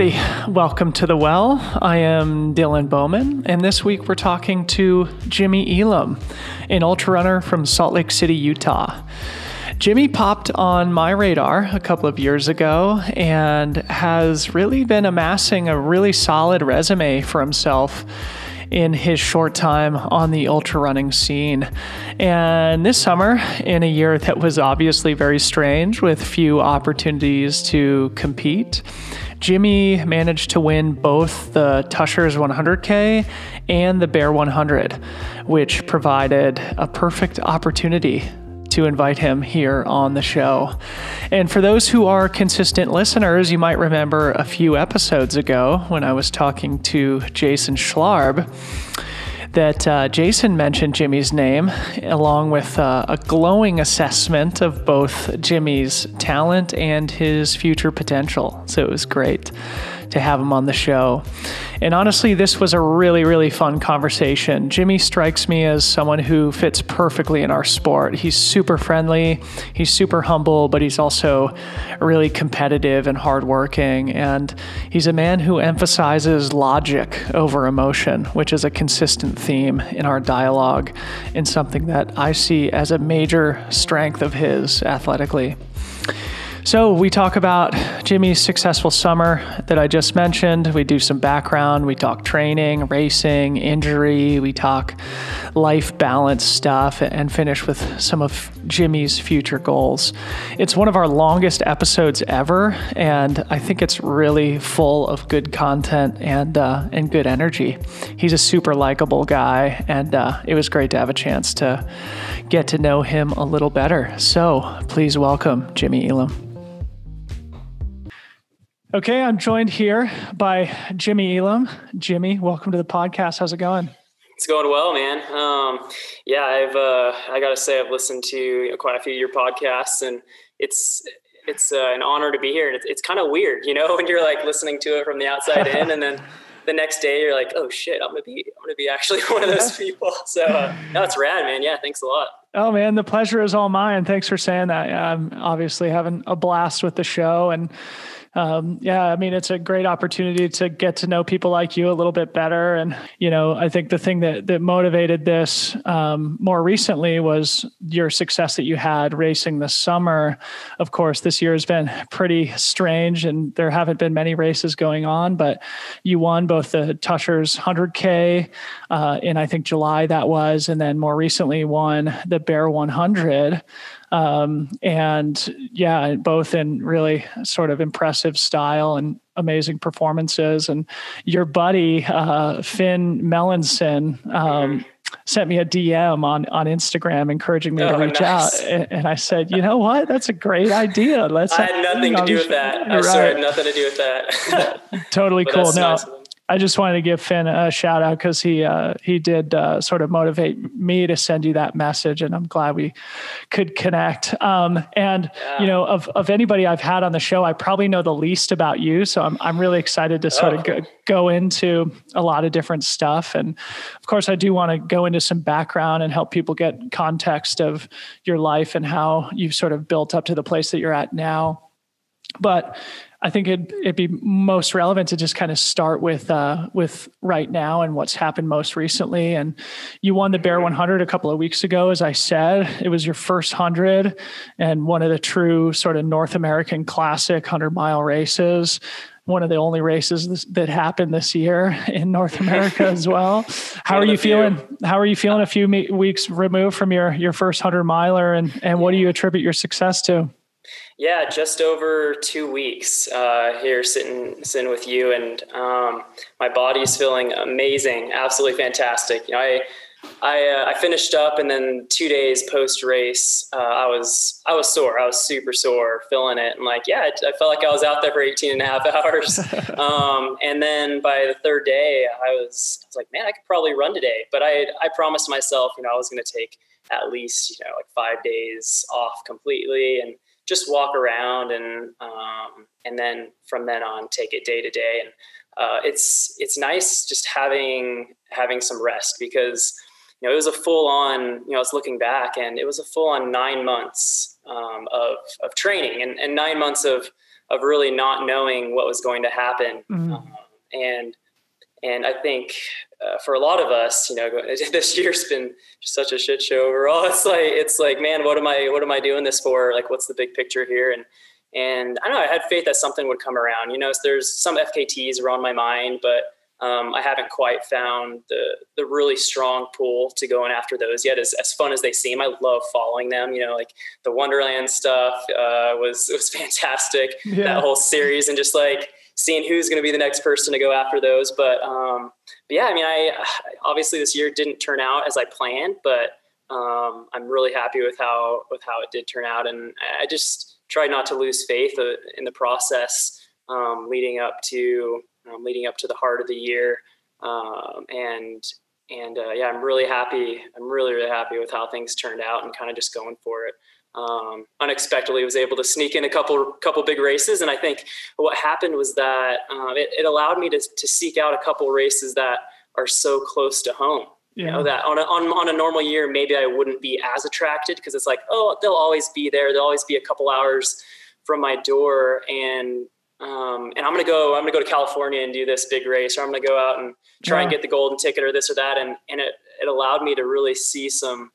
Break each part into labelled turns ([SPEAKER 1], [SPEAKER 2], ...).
[SPEAKER 1] Everybody, welcome to The Well. I am Dylan Bowman, and this week we're talking to Jimmy Elam, an ultra runner from Salt Lake City, Utah. Jimmy popped on my radar a couple of years ago and has really been amassing a really solid resume for himself in his short time on the ultra running scene. And this summer, in a year that was obviously very strange with few opportunities to compete, Jimmy managed to win both the Tushars 100K and the Bear 100, which provided a perfect opportunity to invite him here on the show. And for those who are consistent listeners, you might remember a few episodes ago when I was talking to Jason Schlarb that uh, Jason mentioned Jimmy's name along with uh, a glowing assessment of both Jimmy's talent and his future potential. So it was great to have him on the show. And honestly, this was a really, really fun conversation. Jimmy strikes me as someone who fits perfectly in our sport. He's super friendly, he's super humble, but he's also really competitive and hardworking. And he's a man who emphasizes logic over emotion, which is a consistent theme in our dialogue and something that I see as a major strength of his athletically. So, we talk about Jimmy's successful summer that I just mentioned. We do some background. We talk training, racing, injury. We talk life balance stuff and finish with some of Jimmy's future goals. It's one of our longest episodes ever, and I think it's really full of good content and, uh, and good energy. He's a super likable guy, and uh, it was great to have a chance to get to know him a little better. So, please welcome Jimmy Elam. Okay, I'm joined here by Jimmy Elam. Jimmy, welcome to the podcast. How's it going?
[SPEAKER 2] It's going well, man. Um, yeah, I've uh, I got to say I've listened to you know, quite a few of your podcasts, and it's it's uh, an honor to be here. And it's, it's kind of weird, you know, when you're like listening to it from the outside in, and then the next day you're like, oh shit, I'm gonna be I'm gonna be actually one of those people. So uh, no, it's rad, man. Yeah, thanks a lot.
[SPEAKER 1] Oh man, the pleasure is all mine. Thanks for saying that. I'm obviously having a blast with the show and um, yeah, I mean, it's a great opportunity to get to know people like you a little bit better. And, you know, I think the thing that, that motivated this um, more recently was your success that you had racing this summer. Of course, this year has been pretty strange and there haven't been many races going on, but you won both the Tushars 100K uh, in, I think, July that was, and then more recently won the Bear 100. Um, and yeah, both in really sort of impressive style and amazing performances. And your buddy, uh, Finn Melanson, um, sent me a DM on on Instagram encouraging me oh, to reach nice. out, and, I said, you know what, that's a great idea. Let's.
[SPEAKER 2] I had nothing to do with that. I right. had nothing to do with that.
[SPEAKER 1] totally cool. No, nice I just wanted to give Finn a shout out because he uh, he did uh, sort of motivate me to send you that message, and I'm glad we could connect. Um, and yeah. you know, of of anybody I've had on the show, I probably know the least about you, so I'm I'm really excited to sort oh. of go, go into a lot of different stuff. And of course, I do want to go into some background and help people get context of your life and how you've sort of built up to the place that you're at now. But I think it'd, it'd be most relevant to just kind of start with uh, with right now and what's happened most recently. And you won the Bear 100 a couple of weeks ago, as I said. It was your first hundred and one of the true sort of North American classic hundred mile races. One of the only races that happened this year in North America as well. How are you feeling? How are you feeling a few weeks removed from your your first hundred miler, and and what do you attribute your success to?
[SPEAKER 2] Yeah, just over two weeks uh, here sitting sitting with you, and um, my body's feeling amazing, absolutely fantastic. You know, I I, uh, I finished up, and then two days post race, uh, I was I was sore. I was super sore, feeling it, and like yeah, I, I felt like I was out there for 18 and a half hours. um, and then by the third day, I was I was like, man, I could probably run today. But I I promised myself, you know, I was going to take at least you know like five days off completely, and just walk around and um, and then from then on take it day to day and uh, it's it's nice just having having some rest because you know it was a full on you know I was looking back and it was a full on nine months um, of of training and, and nine months of of really not knowing what was going to happen. Mm-hmm. Um, and and I think uh, for a lot of us, you know, this year's been such a shit show overall. It's like it's like, man, what am I what am I doing this for? Like, what's the big picture here? And and I don't know. I had faith that something would come around. You know, there's some FKTs around my mind, but um, I haven't quite found the the really strong pull to going after those yet. As, as fun as they seem, I love following them. You know, like the Wonderland stuff uh, was was fantastic. Yeah. That whole series and just like seeing who's going to be the next person to go after those. But, um, but yeah, I mean, I obviously this year didn't turn out as I planned, but um, I'm really happy with how with how it did turn out, and I just tried not to lose faith uh, in the process um, leading up to um, leading up to the heart of the year. Um, and and uh, yeah, I'm really happy. I'm really really happy with how things turned out and kind of just going for it. Um, unexpectedly was able to sneak in a couple couple big races, and I think what happened was that uh, it, it, allowed me to to seek out a couple races that are so close to home. Yeah. You know that on a, on, on a normal year, maybe I wouldn't be as attracted because it's like, oh, they'll always be there. They'll always be a couple hours from my door, and um, and I'm gonna go. I'm gonna go to California and do this big race, or I'm gonna go out and try yeah. and get the golden ticket, or this or that. And and it it allowed me to really see some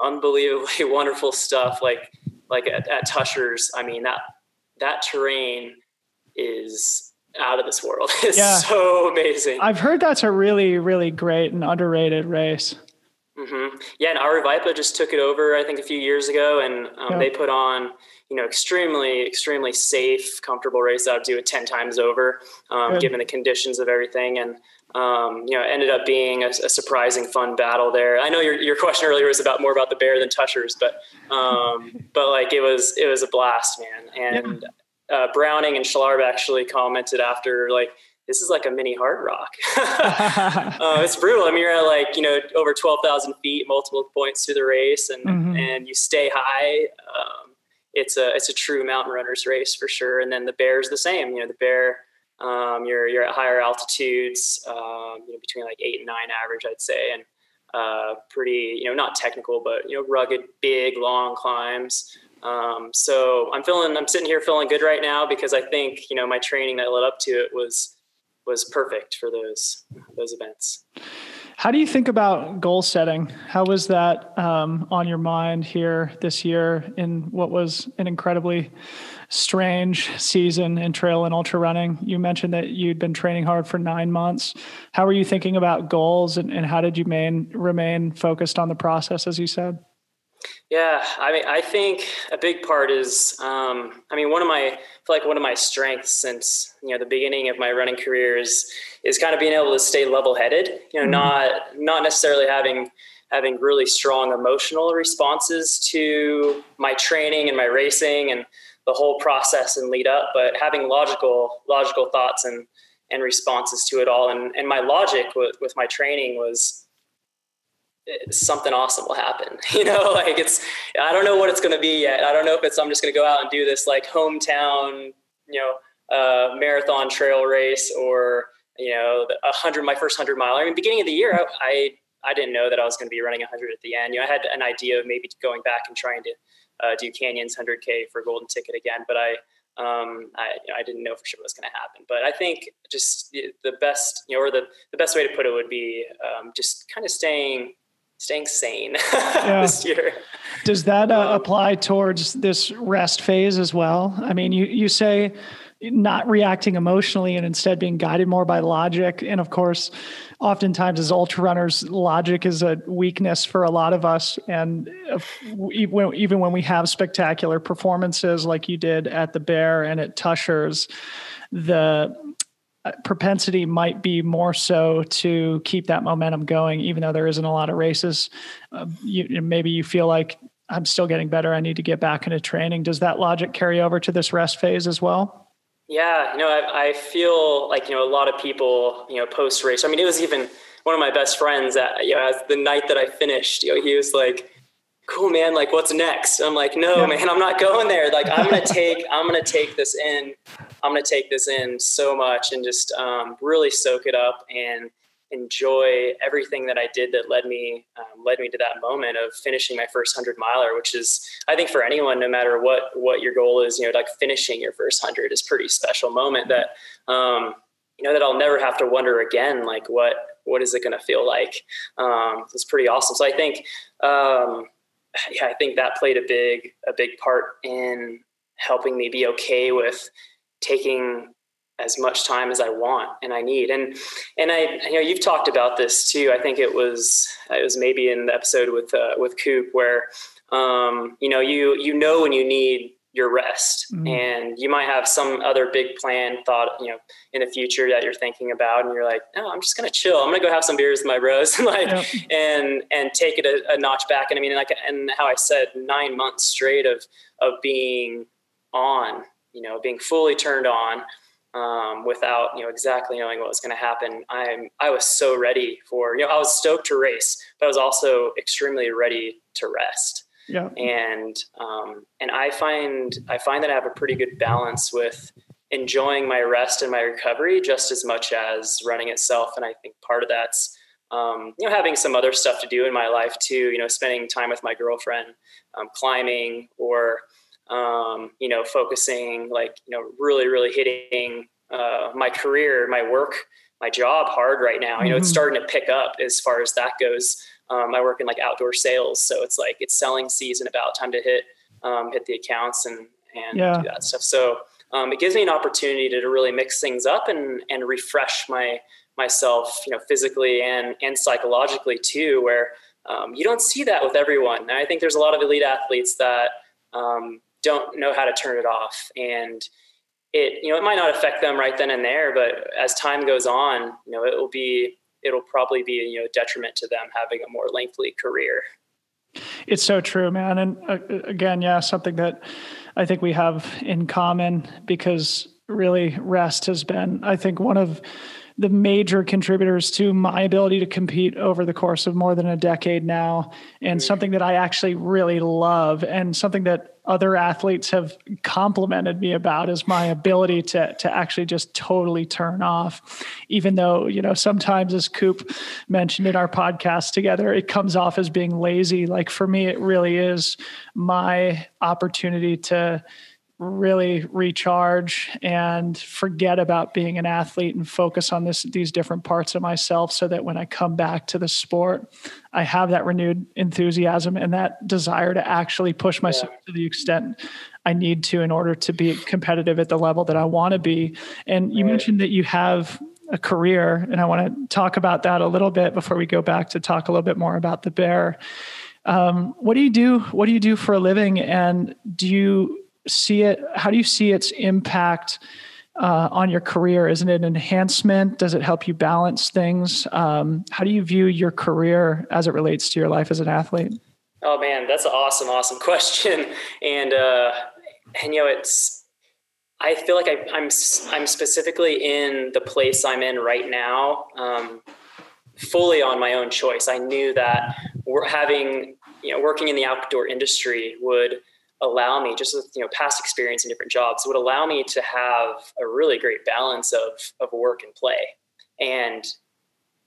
[SPEAKER 2] unbelievably wonderful stuff. Like like at, at Tushars, I mean that that terrain is out of this world. It's yeah. so amazing.
[SPEAKER 1] I've heard that's a really really great and underrated race.
[SPEAKER 2] Mm-hmm. Yeah, and Aravaipa just took it over, I think, a few years ago, and um, they put on you know, extremely, extremely safe, comfortable race that I'd do it 10 times over, um, given the conditions of everything. And, um, you know, ended up being a, a, surprising fun battle there. I know your, your question earlier was about more about the bear than Tushars, but, um, but like it was, it was a blast, man. And, uh, Browning and Schlarb actually commented after like, this is like a mini Hardrock. uh, it's brutal. I mean, you're at like, you know, over 12,000 feet, multiple points to the race and, mm-hmm. and you stay high. Um, it's a it's a true mountain runners race for sure. And then the bear's the same. You know, the bear, um, you're you're at higher altitudes, um, you know, between like eight and nine average, I'd say, and uh, pretty, you know, not technical, but you know, rugged, big, long climbs. Um, so I'm feeling, I'm sitting here feeling good right now because I think you know my training that led up to it was was perfect for those those events.
[SPEAKER 1] How do you think about goal setting? How was that um, on your mind here this year in what was an incredibly strange season in trail and ultra running? You mentioned that you'd been training hard for nine months. How were you thinking about goals and, and how did you main, remain focused on the process, as you said?
[SPEAKER 2] Yeah, I mean, I think a big part is, um, I mean, one of my, I feel like one of my strengths since you know the beginning of my running career is is kind of being able to stay level headed. You know, mm-hmm. not not necessarily having having really strong emotional responses to my training and my racing and the whole process and lead up, but having logical logical thoughts and and responses to it all. And and my logic with, with my training was something awesome will happen. You know, like it's, I don't know what it's going to be yet. I don't know if it's, I'm just going to go out and do this like hometown, you know, uh, marathon trail race or, you know, a hundred, my first hundred mile. I mean, beginning of the year, I, I, I didn't know that I was going to be running a hundred at the end. You know, I had an idea of maybe going back and trying to uh, do Canyons 100K for golden ticket again, but I, um, I, you know, I didn't know for sure what was going to happen. But I think just the best, you know, or the, the best way to put it would be um, just kind of staying staying sane yeah. this year.
[SPEAKER 1] Does that uh, um, apply towards this rest phase as well? I mean, you you say not reacting emotionally and instead being guided more by logic. And of course, oftentimes as ultra runners, logic is a weakness for a lot of us. And even when we have spectacular performances like you did at the Bear and at Tushars the uh, propensity might be more so to keep that momentum going, even though there isn't a lot of races. Uh, you, maybe you feel like I'm still getting better. I need to get back into training. Does that logic carry over to this rest phase as well?
[SPEAKER 2] Yeah, you know, I, I feel like you know a lot of people, you know, post race. I mean, it was even one of my best friends that you know, the night that I finished, you know, he was like, "Cool, man. Like, what's next?" I'm like, "No, yeah. man, I'm not going there. Like, I'm gonna take, I'm gonna take this in." I'm going to take this in so much and just um, really soak it up and enjoy everything that I did that led me um, led me to that moment of finishing my first hundred miler, which is I think for anyone, no matter what what your goal is, you know, like finishing your first hundred is pretty special moment that um, you know that I'll never have to wonder again, like what what is it going to feel like? Um, it's pretty awesome. So I think, um, yeah, I think that played a big a big part in helping me be okay with taking as much time as I want and I need. And and I you know you've talked about this too. I think it was it was maybe in the episode with uh, with Coop where um, you know you you know when you need your rest mm-hmm. and you might have some other big plan thought you know in the future that you're thinking about and you're like no i'm just gonna chill i'm gonna go have some beers with my bros and like yep. and and take it a, a, notch back and i mean like and how i said nine months straight of of being on you know being fully turned on um, without you know exactly knowing what was going to happen. I'm I was so ready for you know I was stoked to race, but I was also extremely ready to rest.
[SPEAKER 1] Yeah.
[SPEAKER 2] And um, and I find I find that I have a pretty good balance with enjoying my rest and my recovery just as much as running itself. And I think part of that's um, you know having some other stuff to do in my life too. You know, spending time with my girlfriend, um, climbing, or um, you know, focusing like, you know, really, really hitting uh, my career, my work, my job hard right now. You know, it's mm-hmm. starting to pick up as far as that goes. Um, I work in like outdoor sales, so it's like it's selling season about time to hit um, hit the accounts and and yeah. do that stuff. So um, it gives me an opportunity to, to really mix things up and and refresh my myself, you know, physically and and psychologically too. Where um, you don't see that with everyone. And I think there's a lot of elite athletes that um, don't know how to turn it off. And it you know it might not affect them right then and there but as time goes on you know it will be it'll probably be you know detriment to them having a more lengthy career.
[SPEAKER 1] It's so true man. And uh, again yeah something that i think we have in common because really rest has been i think one of the major contributors to my ability to compete over the course of more than a decade now. And something that I actually really love and something that other athletes have complimented me about is my ability to to actually just totally turn off. Even though you know sometimes as coop mentioned in our podcast together it comes off as being lazy. Like for me it really is my opportunity to really recharge and forget about being an athlete and focus on this these different parts of myself so that when I come back to the sport I have that renewed enthusiasm and that desire to actually push myself yeah. to the extent I need to in order to be competitive at the level that I want to be and you right. mentioned that you have a career and I want to talk about that a little bit before we go back to talk a little bit more about the bear um, what do you do what do you do for a living and do you see it? How do you see its impact uh, on your career? Isn't it an enhancement? Does it help you balance things? Um, how do you view your career as it relates to your life as an athlete?
[SPEAKER 2] Oh man, that's an awesome, awesome question. And uh, and you know, it's I feel like I, am I'm, I'm specifically in the place I'm in right now, um, fully on my own choice. I knew that having you know working in the outdoor industry would allow me just with you know past experience in different jobs would allow me to have a really great balance of of work and play and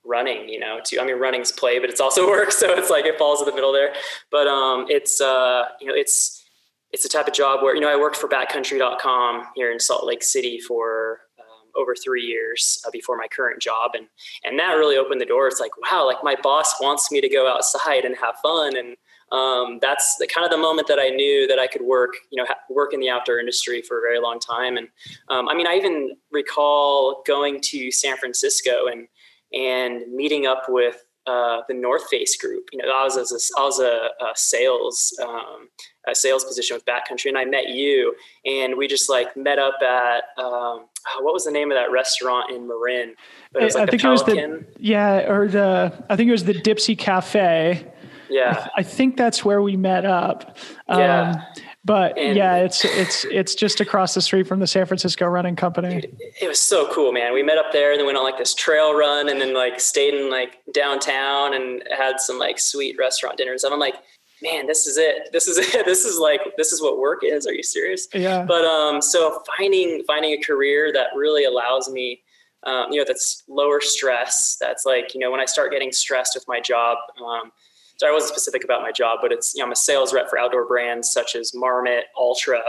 [SPEAKER 2] running you know to i mean running's play but it's also work so it's like it falls in the middle there. But um it's uh you know it's it's the type of job where you know i worked for backcountry.com here in salt lake city for um, over three years uh, before my current job and and that really opened the door. It's like wow like my boss wants me to go outside and have fun and um, that's the kind of the moment that I knew that I could work, you know, ha- work in the outdoor industry for a very long time. And um, I mean, I even recall going to San Francisco and and meeting up with uh, the North Face group. You know, I was as a, I was a, a sales um, a sales position with Backcountry, and I met you, and we just like met up at um, oh, what was the name of that restaurant in Marin?
[SPEAKER 1] But it was like I think Pelican. it was the yeah, or the I think it was the Dipsea Cafe.
[SPEAKER 2] Yeah.
[SPEAKER 1] I, I think that's where we met up. Yeah. Um, but and yeah, it's it's it's just across the street from the San Francisco Running Company. Dude,
[SPEAKER 2] it was so cool, man. We met up there and then went on like this trail run and then like stayed in like downtown and had some like sweet restaurant dinners. And I'm like, man, this is it. This is it. This is like this is what work is. Are you serious?
[SPEAKER 1] Yeah.
[SPEAKER 2] But um, so finding finding a career that really allows me um, you know, that's lower stress. That's like, you know, when I start getting stressed with my job, um, so I wasn't specific about my job, but it's, you know, I'm a sales rep for outdoor brands such as Marmot, Altra,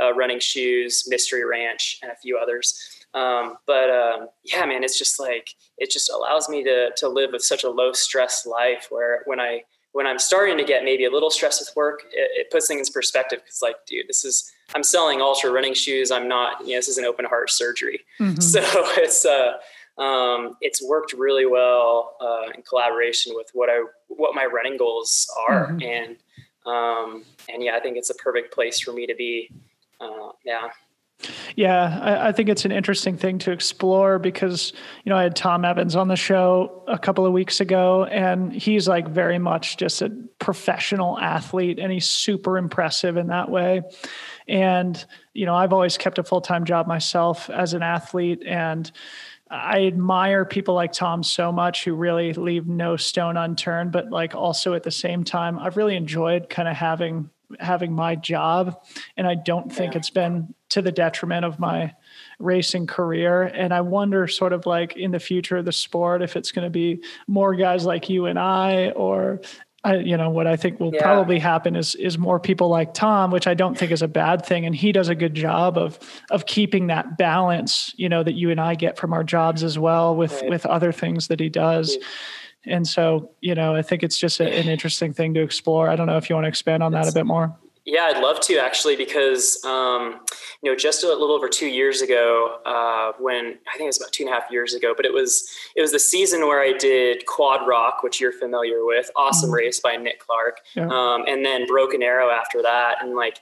[SPEAKER 2] uh, Running Shoes, Mystery Ranch, and a few others. Um, but um, yeah, man, it's just like it just allows me to to live with such a low stress life. Where when I when I'm starting to get maybe a little stressed with work, it, it puts things in perspective. Because like, dude, this is I'm selling ultra running shoes. I'm not, you know, this is an open heart surgery. Mm-hmm. So it's uh, um, it's worked really well uh, in collaboration with what I what my running goals are, mm-hmm. and um, and yeah, I think it's a perfect place for me to be. Uh, yeah.
[SPEAKER 1] Yeah, I, I, think it's an interesting thing to explore because, you know, I had Tom Evans on the show a couple of weeks ago, and he's like very much just a professional athlete, and he's super impressive in that way. And, you know, I've always kept a full time job myself as an athlete, and I admire people like Tom so much who really leave no stone unturned, but like also at the same time, I've really enjoyed kind of having having my job and i don't think yeah. it's been to the detriment of my racing career and i wonder sort of like in the future of the sport if it's going to be more guys like you and i or I, you know what I think will yeah. probably happen is is more people like Tom, which I don't think is a bad thing, and he does a good job of of keeping that balance, you know, that you and I get from our jobs as well with right. with other things that he does. And so, you know, I think it's just a, an interesting thing to explore. I don't know if you want to expand on that a bit more.
[SPEAKER 2] Yeah, I'd love to actually, because um, you know, just a little over two years ago, uh, when I think it was about two and a half years ago, but it was it was the season where I did Quad Rock, which you're familiar with, awesome mm-hmm. race by Nick Clark, yeah. um, and then Broken Arrow after that, and like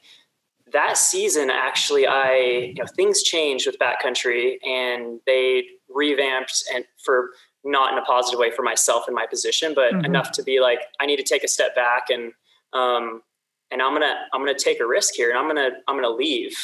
[SPEAKER 2] that season, actually, I you know things changed with backcountry, and they revamped and for not in a positive way for myself and my position, but mm-hmm. enough to be like, I need to take a step back and, um, and I'm gonna I'm gonna take a risk here, and I'm gonna I'm gonna leave,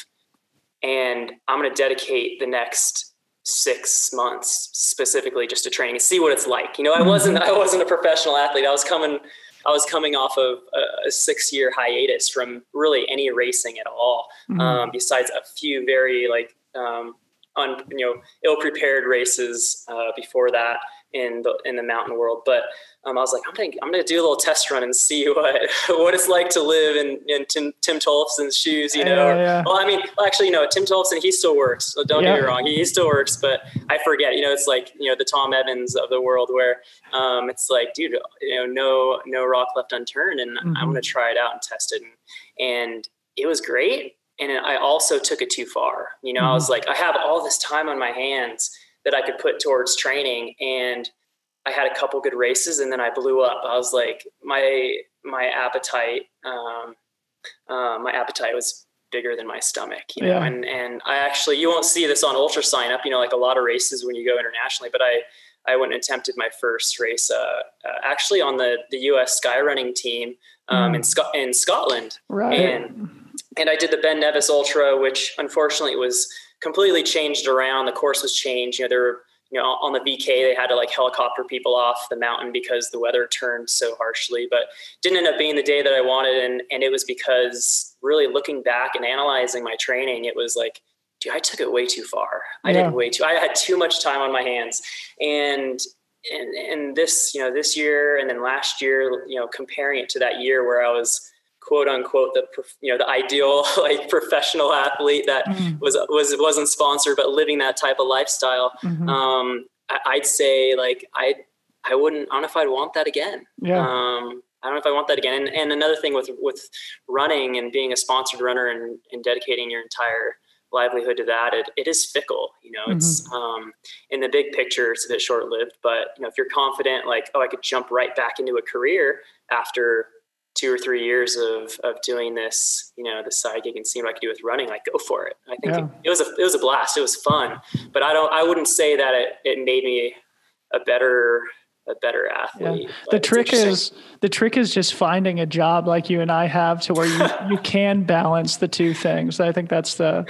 [SPEAKER 2] and I'm gonna dedicate the next six months specifically just to training and see what it's like. You know, I wasn't mm-hmm. I wasn't a professional athlete. I was coming I was coming off of a, a six year hiatus from really any racing at all, mm-hmm. um, besides a few very like um, on you know ill prepared races uh, before that in the in the mountain world. But um, I was like, I'm gonna I'm gonna do a little test run and see what what it's like to live in, in Tim, Tim Tollefson's shoes. You know, yeah, yeah. well, I mean, actually, you know, Tim Tollefson he still works. So don't yeah. get me wrong, he, he, still works. But I forget. You know, it's like you know the Tom Evans of the world where um, it's like, dude, you know, no no rock left unturned, and mm-hmm. I'm gonna try it out and test it, and, and it was great and I also took it too far. You know, mm-hmm. I was like, I have all this time on my hands that I could put towards training, and I had a couple good races, and then I blew up. I was like, my my appetite, um, uh, my appetite was bigger than my stomach, you know, yeah. and and I actually you won't see this on UltraSignup, you know, like a lot of races when you go internationally, but I I went and attempted my first race, uh, uh, actually on the the U.S. skyrunning team um, mm. in Sc- in Scotland,
[SPEAKER 1] right.
[SPEAKER 2] and and I did the Ben Nevis Ultra, which unfortunately was completely changed around. The course was changed. You know, there were you know on the VK they had to like helicopter people off the mountain because the weather turned so harshly. But didn't end up being the day that I wanted, and and it was because really looking back and analyzing my training, it was like. Dude, I took it way too far. I yeah. did way too. I had too much time on my hands, and and and this you know this year and then last year you know comparing it to that year where I was quote unquote the you know the ideal like professional athlete that mm-hmm. was was wasn't sponsored but living that type of lifestyle mm-hmm. um, I, would say like i i wouldn't i don't know if i'd want that again
[SPEAKER 1] yeah
[SPEAKER 2] um, I don't know if I want that again. And, and another thing with with running and being a sponsored runner and, and dedicating your entire livelihood to that, it, it is fickle. You know, mm-hmm. it's um, in the big picture, it's a bit short lived. But you know, if you're confident, like, oh, I could jump right back into a career after two or three years of of doing this, you know, the side gig and seeing what I could do with running, like go for it. I think yeah. it, it, was a it was a blast. It was fun, but I don't I wouldn't say that it, it made me a better a better athlete. Yeah.
[SPEAKER 1] The trick is the trick is just finding a job like you and I have to where you, you can balance the two things. I think that's the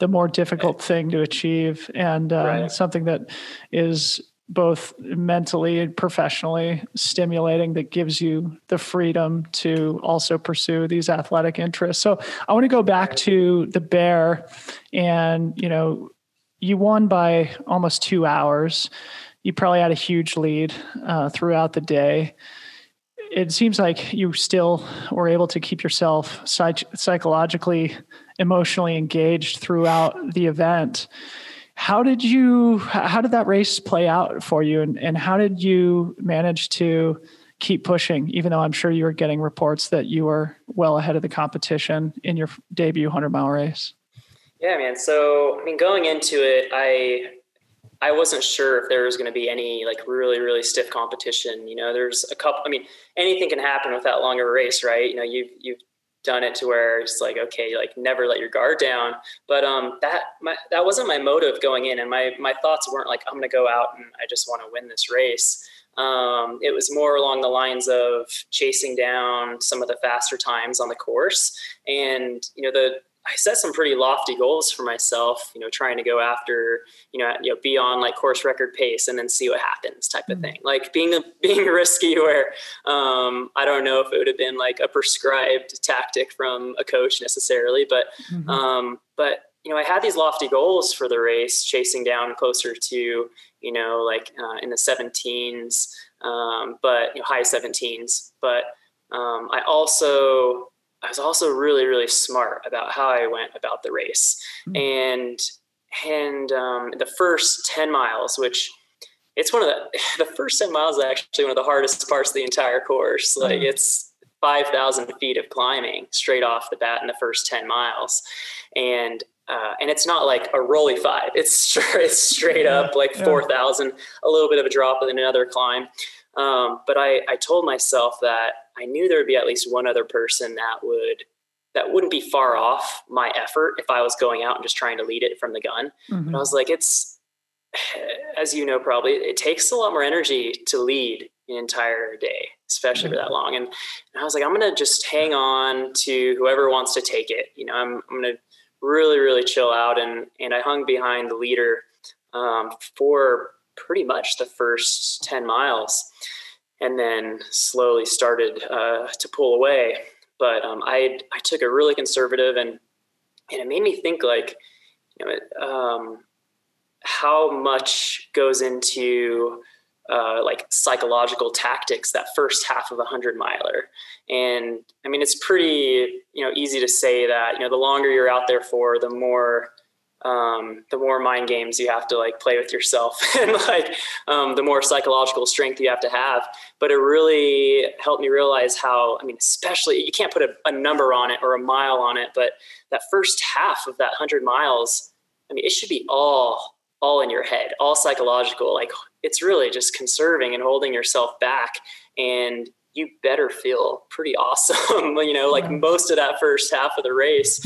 [SPEAKER 1] the more difficult thing to achieve and uh, right. something that is both mentally and professionally stimulating that gives you the freedom to also pursue these athletic interests. So I want to go back to the bear and, you know, you won by almost two hours. You probably had a huge lead uh, throughout the day. It seems like you still were able to keep yourself psych- psychologically, emotionally engaged throughout the event. How did you? How did that race play out for you, and, and how did you manage to keep pushing? Even though I'm sure you were getting reports that you were well ahead of the competition in your debut 100 mile race.
[SPEAKER 2] Yeah, man. So, I mean, going into it, I I wasn't sure if there was going to be any like really really stiff competition. You know, there's a couple. I mean, anything can happen with that long of a race, right? You know, you've you've done it to where it's like okay, like never let your guard down. But um, that my, that wasn't my motive going in, and my my thoughts weren't like I'm going to go out and I just want to win this race. Um, it was more along the lines of chasing down some of the faster times on the course, and you know the I set some pretty lofty goals for myself, you know, trying to go after, you know, you know, be on like course record pace and then see what happens type of mm-hmm. thing. Like being a, being risky where um, I don't know if it would have been like a prescribed tactic from a coach necessarily, but mm-hmm. um, but you know, I had these lofty goals for the race, chasing down closer to, you know, like uh, in the 17s, um, but you know, high 17s. But um, I also I was also really, really smart about how I went about the race. Mm-hmm. And and um, the first 10 miles, which it's one of the the first 10 miles is actually one of the hardest parts of the entire course. Like mm-hmm. it's 5,000 feet of climbing straight off the bat in the first 10 miles. And uh, and it's not like a rolly five. It's straight, it's straight up like 4,000, a little bit of a drop and then another climb. Um, but I, I told myself that I knew there would be at least one other person that would that wouldn't be far off my effort if I was going out and just trying to lead it from the gun. Mm-hmm. But I was like, it's as you know, probably it takes a lot more energy to lead an entire day, especially mm-hmm. for that long. And, and, I was like, I'm gonna just hang on to whoever wants to take it. You know, I'm I'm gonna really, really chill out and and I hung behind the leader um, for pretty much the first 10 miles and then slowly started uh, to pull away. But um, I I took a really conservative and and it made me think like you know um, how much goes into uh, like psychological tactics that first half of a hundred miler and i mean it's pretty you know easy to say that you know the longer you're out there for the more um, the more mind games you have to like play with yourself and like um, the more psychological strength you have to have. But it really helped me realize how i mean especially you can't put a, a number on it or a mile on it but that first half of that 100 miles i mean it should be all all in your head all psychological like it's really just conserving and holding yourself back and you better feel pretty awesome, you know, like most of that first half of the race.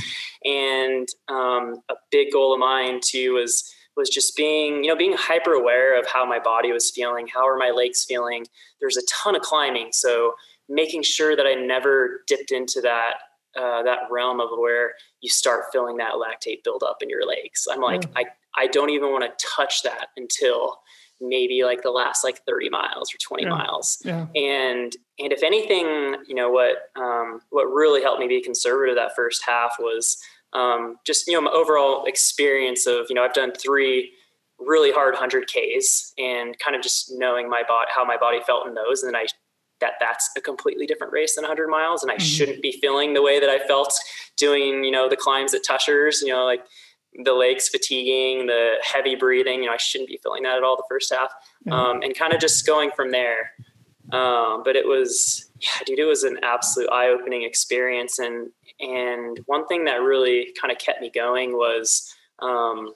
[SPEAKER 2] And um, a big goal of mine too was was just being, you know, being hyper aware of how my body was feeling, how are my legs feeling. There's a ton of climbing, so making sure that I never dipped into that uh, that realm of where you start feeling that lactate buildup in your legs. I'm like, yeah. I I don't even want to touch that until maybe like the last like 30 miles or 20 yeah. miles yeah. and and if anything you know what um, what really helped me be conservative that first half was um, just you know my overall experience of you know i've done three really hard 100 ks and kind of just knowing my body how my body felt in those and then i that that's a completely different race than 100 miles and i mm-hmm. shouldn't be feeling the way that i felt doing you know the climbs at Tushars you know like the legs fatiguing, the heavy breathing. You know, I shouldn't be feeling that at all the first half, mm-hmm. um, and kind of just going from there. Um, but it was, yeah, dude, it was an absolute eye-opening experience, and and one thing that really kind of kept me going was um,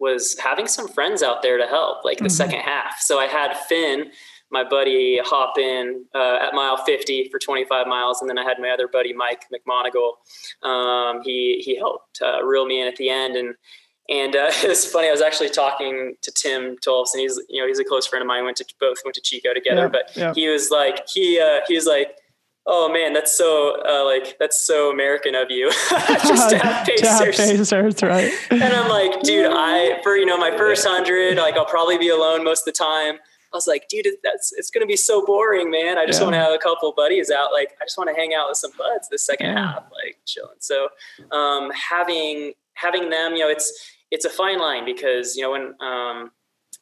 [SPEAKER 2] was having some friends out there to help, like the mm-hmm. second half. So I had Finn my buddy hop in uh, at mile 50 for 25 miles, and then I had my other buddy Mike McMonagle. Um, he he helped uh, reel me in at the end, and and uh, it's funny. I was actually talking to Tim Tolfs, and he's you know he's a close friend of mine. We went to both went to Chico together, yeah, but yeah. he was like he uh, he was like oh man, that's so uh, like that's so American of you, just to have pacers. to have
[SPEAKER 1] pacers, right?
[SPEAKER 2] and I'm like, dude, I for you know my first hundred, like I'll probably be alone most of the time. I was like, dude, that's it's gonna be so boring, man. I just yeah. want to have a couple buddies out. Like, I just want to hang out with some buds the second yeah. half, like chilling. So, um, having having them, you know, it's it's a fine line because you know when um,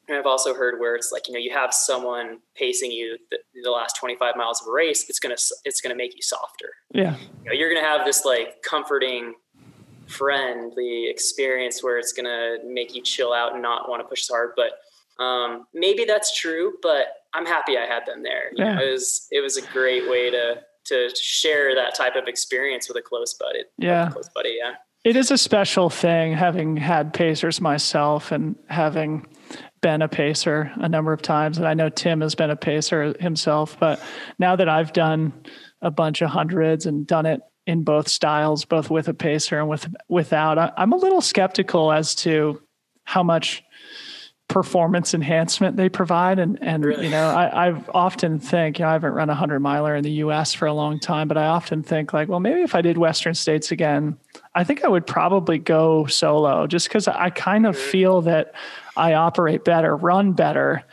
[SPEAKER 2] and I've also heard where it's like you know you have someone pacing you the, the last 25 miles of a race, it's gonna it's gonna make you softer.
[SPEAKER 1] Yeah,
[SPEAKER 2] you know, you're gonna have this like comforting friendly experience where it's gonna make you chill out and not want to push as hard. But um, maybe that's true, but I'm happy I had them there. You yeah. know, it was it was a great way to to share that type of experience with a close buddy.
[SPEAKER 1] Yeah,
[SPEAKER 2] close buddy. Yeah.
[SPEAKER 1] It is a special thing having had pacers myself and having been a pacer a number of times. And I know Tim has been a pacer himself, but now that I've done a bunch of hundreds and done it in both styles, both with a pacer and with without, I, I'm a little skeptical as to how much performance enhancement they provide. And, and really? you know, I, I've often think, you know, I haven't run a hundred miler in the US for a long time, but I often think like, well, maybe if I did Western States again, I think I would probably go solo just because I kind of feel that I operate better, run better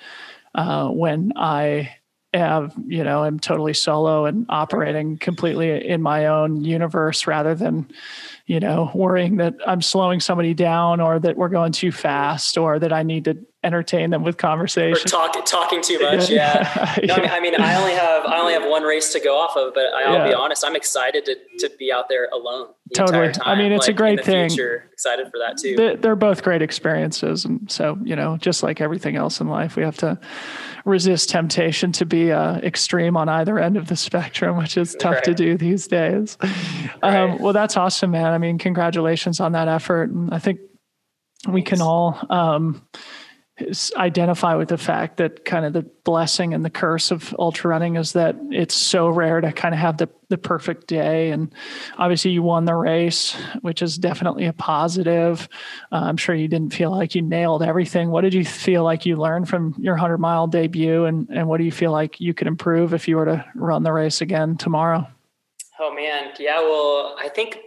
[SPEAKER 1] uh, when I have, you know, I'm totally solo and operating completely in my own universe rather than you know, worrying that I'm slowing somebody down or that we're going too fast or that I need to entertain them with conversation. Or
[SPEAKER 2] talk, talking too much. Yeah. No, yeah. I, mean, I only have, I only have one race to go off of, but I'll yeah. be honest, I'm excited to, to be out there alone. The
[SPEAKER 1] totally. I mean, it's like, a great thing.
[SPEAKER 2] Future. Excited for that too.
[SPEAKER 1] They're, they're both great experiences. And so, you know, just like everything else in life, we have to resist temptation to be uh, extreme on either end of the spectrum, which is tough right. to do these days. Right. Um, well, that's awesome, man. I mean, congratulations on that effort. And I think we can all um, identify with the fact that kind of the blessing and the curse of ultra running is that it's so rare to kind of have the, the perfect day. And obviously, you won the race, which is definitely a positive. Uh, I'm sure you didn't feel like you nailed everything. What did you feel like you learned from your 100 mile debut? And, and what do you feel like you could improve if you were to run the race again tomorrow?
[SPEAKER 2] Oh, man. Yeah. Well, I think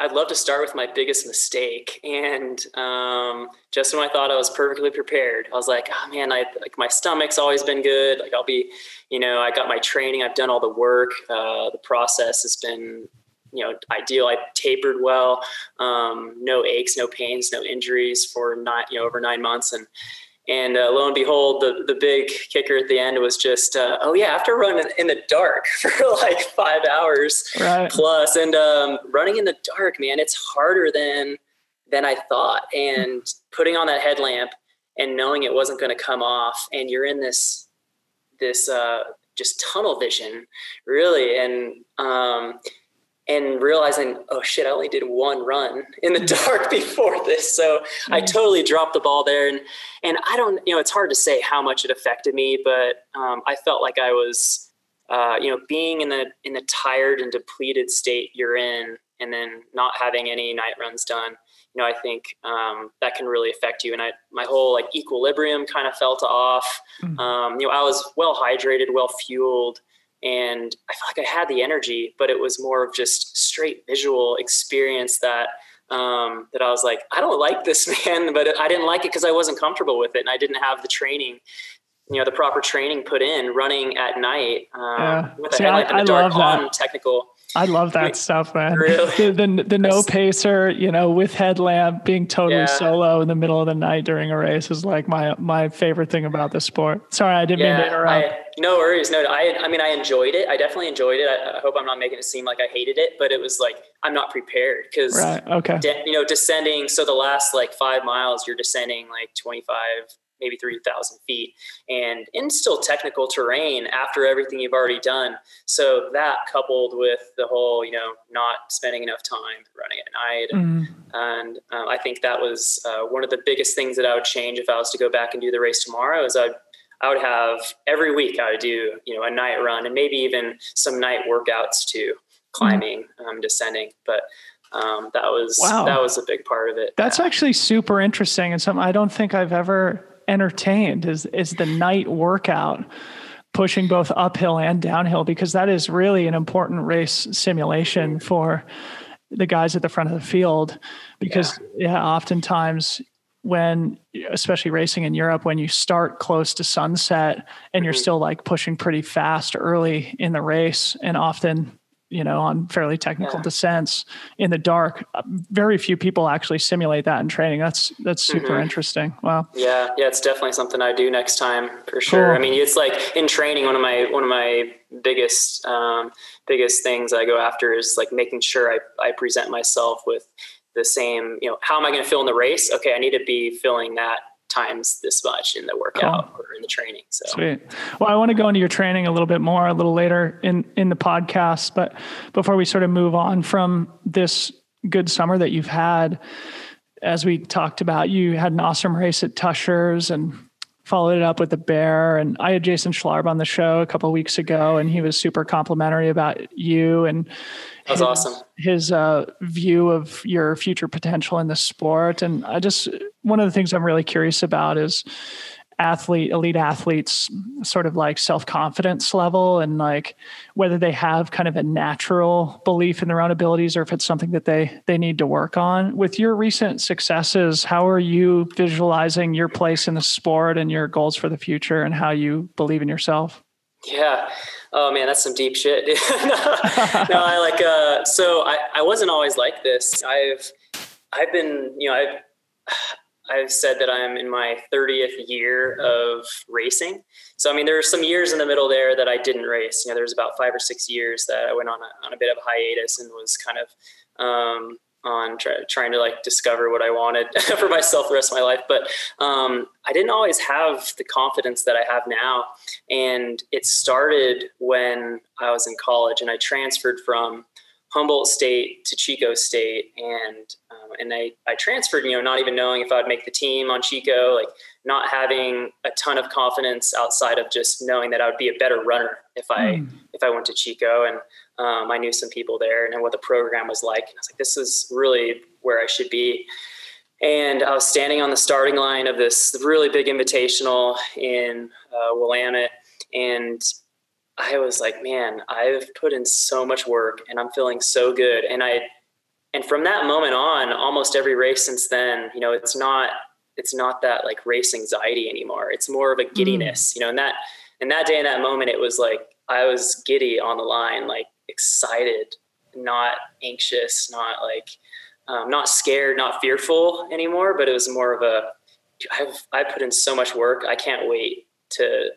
[SPEAKER 2] I'd love to start with my biggest mistake. And um, just when I thought I was perfectly prepared, I was like, oh man, I like my stomach's always been good. Like I'll be, you know, I got my training, I've done all the work. Uh, the process has been, you know, ideal. I tapered well, um, no aches, no pains, no injuries for not, you know, over nine months. And and uh, lo and behold, the, the big kicker at the end was just, uh, oh yeah, after running in the dark for like five hours right. plus, and um, running in the dark, man, it's harder than than I thought. And putting on that headlamp and knowing it wasn't going to come off, and you're in this this uh, just tunnel vision, really, and um, and realizing, oh shit, I only did one run in the dark before this. So mm-hmm. I totally dropped the ball there. And, and I don't, you know, it's hard to say how much it affected me, but um, I felt like I was, uh, you know, being in the, in the tired and depleted state you're in, and then not having any night runs done, you know, I think um, that can really affect you. And I, my whole like equilibrium kind of felt off. Mm-hmm. Um, you know, I was well hydrated, well fueled, and I felt like I had the energy, but it was more of just straight visual experience that um, that I was like, I don't like this, man, but I didn't like it because I wasn't comfortable with it and I didn't have the training, you know, the proper training put in running at night um, yeah. with a See, headlamp I, in the dark on technical
[SPEAKER 1] I love that stuff, man. Really? The, the, the no pacer, you know, with headlamp, being totally yeah. solo in the middle of the night during a race is like my my favorite thing about the sport. Sorry, I didn't yeah, mean to interrupt.
[SPEAKER 2] I, no worries. No, I I mean I enjoyed it. I definitely enjoyed it. I, I, hope I'm not making it seem like I hated it, but it was like I'm not prepared because
[SPEAKER 1] right. okay.
[SPEAKER 2] De- you know, descending. So the last like five miles, you're descending like 25 maybe 3,000 feet and in still technical terrain after everything you've already done. So that coupled with the whole, you know, not spending enough time running at night. Mm. And um, I think that was uh, one of the biggest things that I would change if I was to go back and do the race tomorrow is I'd, I would have every week I would do, you know, a night run and maybe even some night workouts too, climbing, mm. um, descending. But um, that was wow. that was a big part of it.
[SPEAKER 1] That's yeah. actually super interesting and something I don't think I've ever entertained is is the night workout pushing both uphill and downhill because that is really an important race simulation for the guys at the front of the field. Because yeah, yeah oftentimes when especially racing in Europe when you start close to sunset and you're mm-hmm. still like pushing pretty fast early in the race and often you know, on fairly technical yeah. descents in the dark. Uh, very few people actually simulate that in training. That's that's super mm-hmm. interesting. Wow.
[SPEAKER 2] Yeah, yeah, it's definitely something I do next time for sure. Cool. I mean, it's like in training, one of my one of my biggest um, biggest things I go after is like making sure I I present myself with the same. You know, how am I going to feel in the race? Okay, I need to be feeling that times this much in the workout cool. or in the training. So
[SPEAKER 1] sweet. Well, I want to go into your training a little bit more a little later in in the podcast, but before we sort of move on from this good summer that you've had, as we talked about, you had an awesome race at Tushars and followed it up with the bear and i had jason schlarb on the show a couple weeks ago and he was super complimentary about you and
[SPEAKER 2] that's awesome.
[SPEAKER 1] His uh, view of your future potential in the sport, and I just one of the things I'm really curious about is athlete elite athletes sort of like self-confidence level and like whether they have kind of a natural belief in their own abilities or if it's something that they they need to work on with your recent successes how are you visualizing your place in the sport and your goals for the future and how you believe in yourself
[SPEAKER 2] yeah Oh man, that's some deep shit. no, I like uh so I, I wasn't always like this. I've I've been, you know, I've I've said that I'm in my 30th year of racing. So I mean, there were some years in the middle there that I didn't race. You know, there was about five or six years that I went on a, on a bit of a hiatus and was kind of um, on try, trying to like discover what I wanted for myself the rest of my life. But um, I didn't always have the confidence that I have now. And it started when I was in college and I transferred from Humboldt State to Chico State. And, um, and I, I transferred, you know, not even knowing if I'd make the team on Chico, like not having a ton of confidence outside of just knowing that I would be a better runner if I, mm. if I went to Chico. And um, I knew some people there and what the program was like. And I was like, this is really where I should be. And I was standing on the starting line of this really big invitational in uh, Willamette. And I was like, man, I've put in so much work and I'm feeling so good. And I, and from that moment on, almost every race since then, you know, it's not, it's not that like race anxiety anymore. It's more of a giddiness, mm. you know, and that, and that day in that moment, it was like, I was giddy on the line, like excited, not anxious, not like um, not scared, not fearful anymore. But it was more of a I've I put in so much work. I can't wait to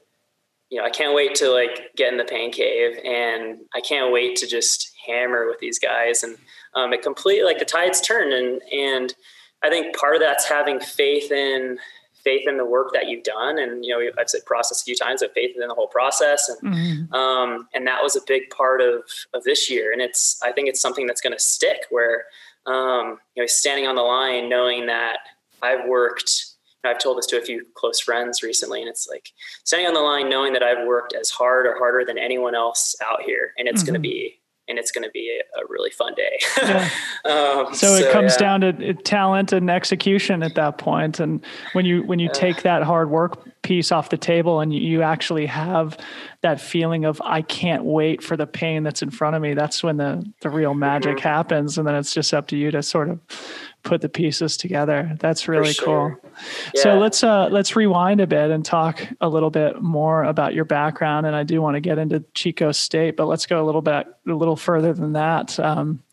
[SPEAKER 2] you know I can't wait to like get in the pain cave, and I can't wait to just hammer with these guys. And um, it completely like the tides turn, and and I think part of that's having faith in faith in the work that you've done. And, you know, I've said process a few times, but faith in the whole process. And, mm-hmm. um, and that was a big part of, of this year. And it's, I think it's something that's going to stick where, um, you know, standing on the line, knowing that I've worked, I've told this to a few close friends recently, and it's like standing on the line, knowing that I've worked as hard or harder than anyone else out here, and it's mm-hmm. going to be and it's going to be a, really fun day. yeah.
[SPEAKER 1] um, so, so, it comes yeah. down to talent and execution at that point. And when you when you uh, take that hard work piece off the table and you actually have that feeling of I can't wait for the pain that's in front of me, that's when the the real magic mm-hmm. happens. And then it's just up to you to sort of put the pieces together. That's really sure. cool. Yeah. So let's uh let's rewind a bit and talk a little bit more about your background. And I do want to get into Chico State, but let's go a little bit a little further than that. Um,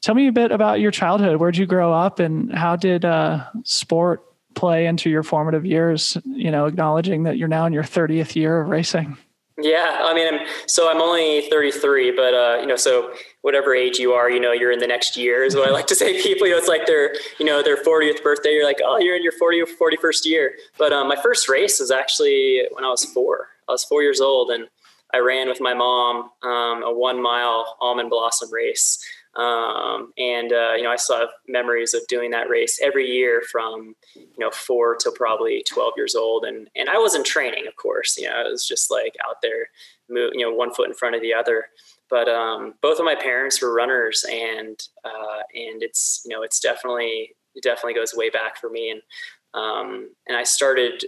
[SPEAKER 1] tell me a bit about your childhood. Where'd you grow up, and how did uh, sport play into your formative years? You know, acknowledging that you're now in your 30th year of racing.
[SPEAKER 2] Yeah, I mean, so I'm only 33, but uh, you know, so whatever age you are, you know, you're in the next year is what I like to say. People, you know, it's like their, you know, their 40th birthday. You're like, oh, you're in your 40 or 41st year. But um, my first race was actually when I was four. I was four years old, and I ran with my mom um, a one mile almond blossom race. Um, and uh, you know, I still have memories of doing that race every year from you know four to probably twelve years old, and and I wasn't training, of course. You know, I was just like out there, you know, one foot in front of the other. But um, both of my parents were runners, and uh, and it's you know it's definitely it definitely goes way back for me, and um, and I started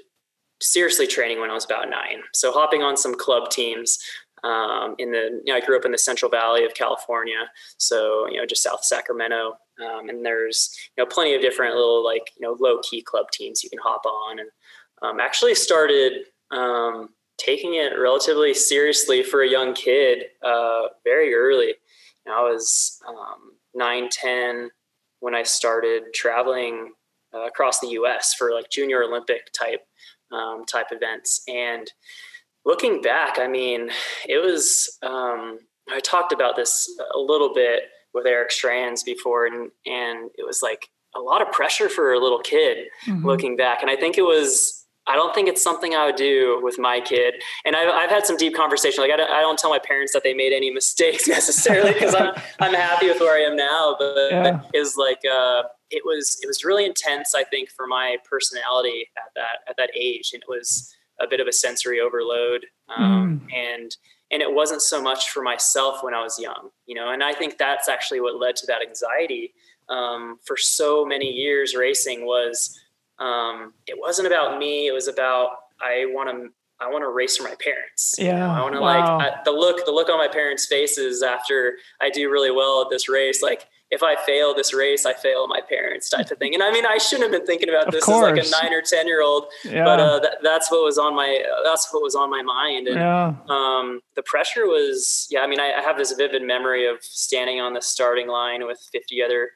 [SPEAKER 2] seriously training when I was about nine. So hopping on some club teams, um, in the you know I grew up in the Central Valley of California, so you know just south Sacramento, um, and there's you know plenty of different little like you know low key club teams you can hop on, and um, actually started um, taking it relatively seriously for a young kid uh, very early. I was um, 9, 10 when I started traveling uh, across the U.S. for like junior Olympic type um, type events. And looking back, I mean, it was. Um, I talked about this a little bit with Eric Strands before, and and it was like a lot of pressure for a little kid mm-hmm. looking back. And I think it was I don't think it's something I would do with my kid. And I've, I've had some deep conversation. Like I don't, I don't tell my parents that they made any mistakes necessarily because I'm, I'm happy with where I am now. But yeah. is like, uh, it was, it was really intense. I think for my personality at that, at that age. And it was a bit of a sensory overload. Um, mm. and, and it wasn't so much for myself when I was young, you know, and I think that's actually what led to that anxiety. Um, for so many years racing was, um, it wasn't about me. It was about I want to I want to race for my parents.
[SPEAKER 1] Yeah, you know,
[SPEAKER 2] I want to wow. like I, the look the look on my parents' faces after I do really well at this race. Like if I fail this race, I fail my parents type of thing. And I mean, I shouldn't have been thinking about this as like a nine or ten year old, yeah. but uh, that, that's what was on my that's what was on my mind. And yeah. um, the pressure was yeah. I mean, I, I have this vivid memory of standing on the starting line with fifty other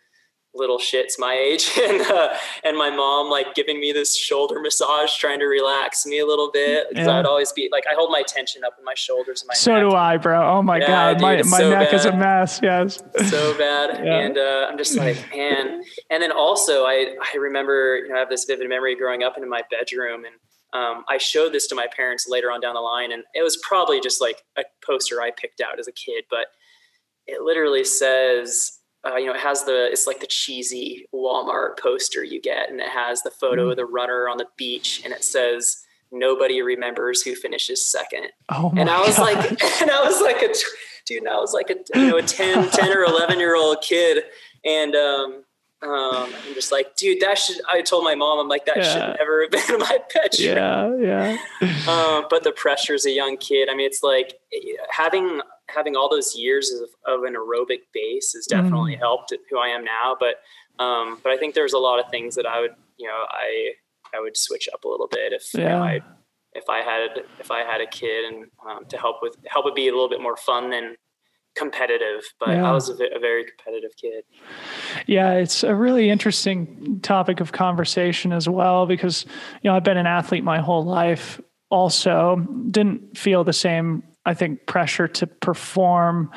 [SPEAKER 2] little shits my age and uh, and my mom like giving me this shoulder massage trying to relax me a little bit because yeah. I'd always be like I hold my tension up in my shoulders and my
[SPEAKER 1] so neck. do I bro oh my yeah, god dude, my, my so neck bad. is a mess yes
[SPEAKER 2] so bad yeah. and uh, I'm just like man and then also I I remember you know I have this vivid memory growing up in my bedroom and um, I showed this to my parents later on down the line and it was probably just like a poster I picked out as a kid but it literally says uh, you know, it has the it's like the cheesy Walmart poster you get, and it has the photo mm. of the runner on the beach, and it says nobody remembers who finishes second.
[SPEAKER 1] Oh
[SPEAKER 2] and I was
[SPEAKER 1] God.
[SPEAKER 2] like, and I was like a dude, I was like a you know a 10, 10 or eleven year old kid, and um, um, I'm just like, dude, that should. I told my mom, I'm like, that yeah. should never have been my bedroom.
[SPEAKER 1] Yeah, yeah.
[SPEAKER 2] um, but the pressure as a young kid. I mean, it's like having having all those years of, of an aerobic base has definitely mm. helped who I am now. But um, but I think there's a lot of things that I would you know I I would switch up a little bit if yeah. you know, I if I had if I had a kid and um, to help with help it be a little bit more fun than competitive but yeah. i was a, a, very competitive kid
[SPEAKER 1] yeah it's a really interesting topic of conversation as well because you know i've been an athlete my whole life also didn't feel the same I think, pressure to perform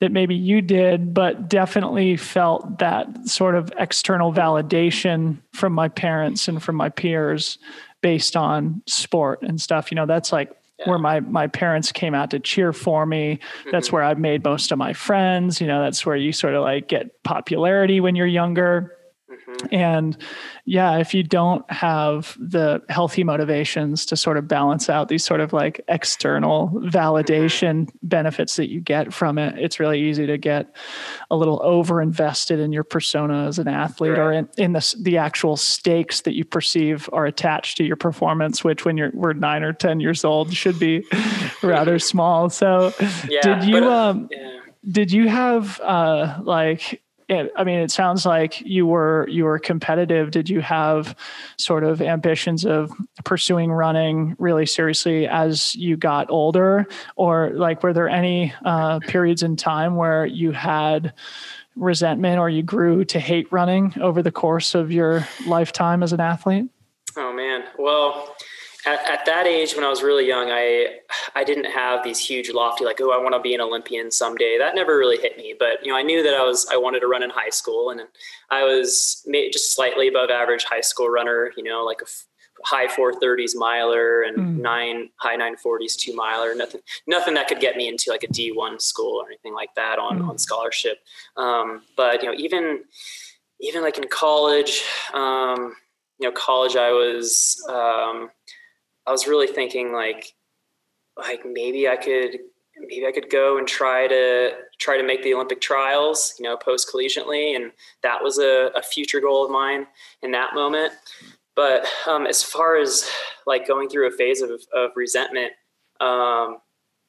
[SPEAKER 1] that maybe you did, but definitely felt that sort of external validation from my parents and from my peers based on sport and stuff. You know, that's like yeah. where my my parents came out to cheer for me. Mm-hmm. That's where I've made most of my friends. You know, that's where you sort of like get popularity when you're younger. Mm-hmm. And yeah, if you don't have the healthy motivations to sort of balance out these sort of like external validation mm-hmm. benefits that you get from it, it's really easy to get a little over invested in your persona as an athlete right. or in, in the, the actual stakes that you perceive are attached to your performance, which when you're we're nine or 10 years old should be rather small. So yeah, did you, but, uh, um, yeah. did you have uh, like I mean, it sounds like you were you were competitive. Did you have sort of ambitions of pursuing running really seriously as you got older, or like were there any uh, periods in time where you had resentment or you grew to hate running over the course of your lifetime as an athlete?
[SPEAKER 2] Oh man, well at, at, that age when I was really young, I I didn't have these huge lofty like oh I want to be an Olympian someday. That never really hit me. But you know I knew that I was I wanted to run in high school, and I was just slightly above average high school runner. You know like a high 430s miler and mm. nine high 940s two miler. Nothing nothing that could get me into like a D1 school or anything like that on mm. on scholarship. Um, but you know even even like in college. Um, you know, college, I was um, I was really thinking like like maybe I could maybe I could go and try to try to make the Olympic trials, you know, post collegiately, and that was a, a, future goal of mine in that moment. But um, as far as like going through a phase of, of resentment, um,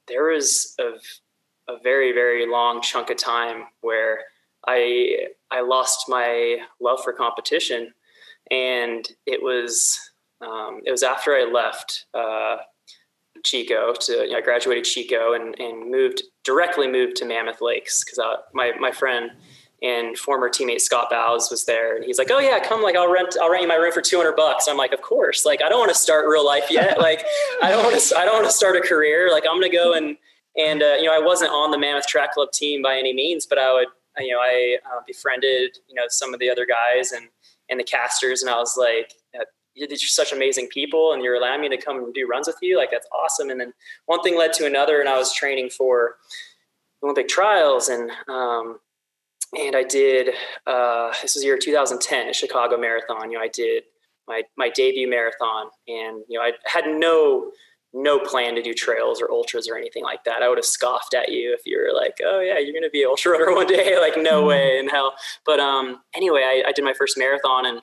[SPEAKER 2] there was a, a very very long chunk of time where I I lost my love for competition, and it was um, it was after I left uh, Chico to you know, I graduated Chico and and moved directly moved to Mammoth Lakes because my my friend and former teammate Scott Bauhs was there and he's like, Oh yeah, come like I'll rent I'll rent you my room for 200 bucks. I'm like, of course, like I don't want to start real life yet. like I don't want to, I don't want to start a career. Like I'm going to go and, and, uh, you know, I wasn't on the Mammoth track club team by any means, but I would, you know, I uh, befriended, you know, some of the other guys and, and the Kastors. And I was like, you're such amazing people and you're allowing me to come and do runs with you. Like that's awesome. And then one thing led to another and I was training for Olympic trials and, um, and I did. Uh, this was year 2010 at Chicago Marathon. You know, I did my my debut marathon, and you know, I had no no plan to do trails or ultras or anything like that. I would have scoffed at you if you were like, "Oh yeah, you're going to be an ultra runner one day." like, no mm-hmm. way in hell. But um, anyway, I, I did my first marathon, and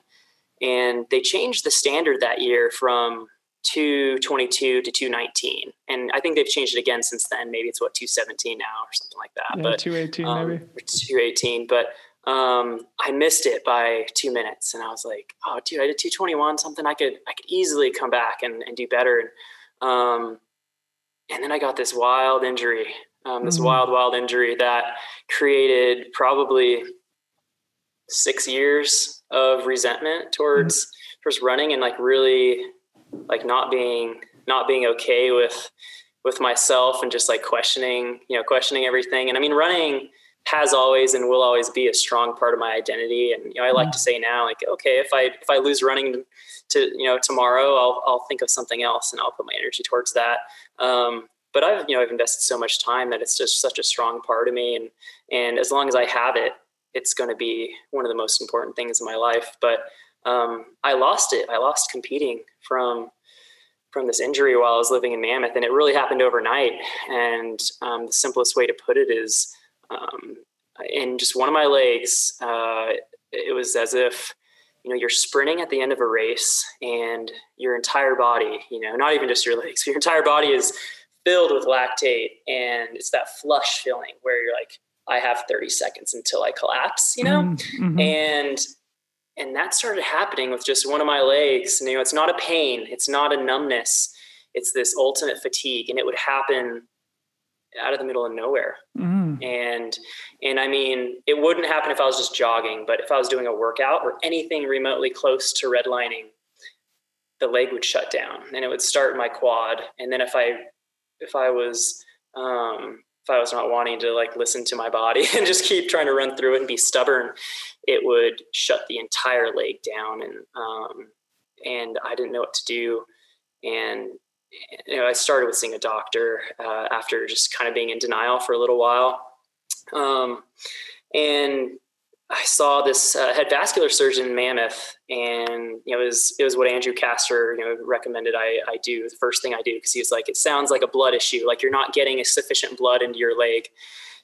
[SPEAKER 2] and they changed the standard that year from 222 to 219 and i think they've changed it again since then. Maybe it's what 217 now or something like that
[SPEAKER 1] yeah, but 218 um, maybe.
[SPEAKER 2] 218 but um, i missed it by two minutes and i was like oh dude i did 221 something i could i could easily come back and, and do better. And um, and then i got this wild injury um, this mm-hmm. wild wild injury that created probably six years of resentment towards mm-hmm. towards running and like really like not being not being okay with with myself and just like questioning you know questioning everything and i mean running has always and will always be a strong part of my identity and you know i like mm. to say now like okay if i if i lose running to you know tomorrow i'll i'll think of something else and i'll put my energy towards that um, but i've you know i've invested so much time that it's just such a strong part of me and and as long as i have it it's going to be one of the most important things in my life but um, I lost it. I lost competing from from this injury while I was living in Mammoth, and it really happened overnight. And um, the simplest way to put it is, um, in just one of my legs, uh, it was as if you know you're sprinting at the end of a race, and your entire body, you know, not even just your legs, your entire body is filled with lactate, and it's that flush feeling where you're like, I have 30 seconds until I collapse, you know, mm-hmm. and and that started happening with just one of my legs. And, you know, it's not a pain, it's not a numbness, it's this ultimate fatigue, and it would happen out of the middle of nowhere. Mm. And and I mean, it wouldn't happen if I was just jogging, but if I was doing a workout or anything remotely close to redlining, the leg would shut down and it would start my quad. And then if I if I was um, if I was not wanting to like listen to my body and just keep trying to run through it and be stubborn, it would shut the entire leg down. And, um, and I didn't know what to do. And, you know, I started with seeing a doctor, uh, after just kind of being in denial for a little while. Um, and I saw this uh, head vascular surgeon Mammoth, and you know, it was it was what Andrew Kastor you know recommended I, I do the first thing I do because he was like, it sounds like a blood issue, like you're not getting a sufficient blood into your leg,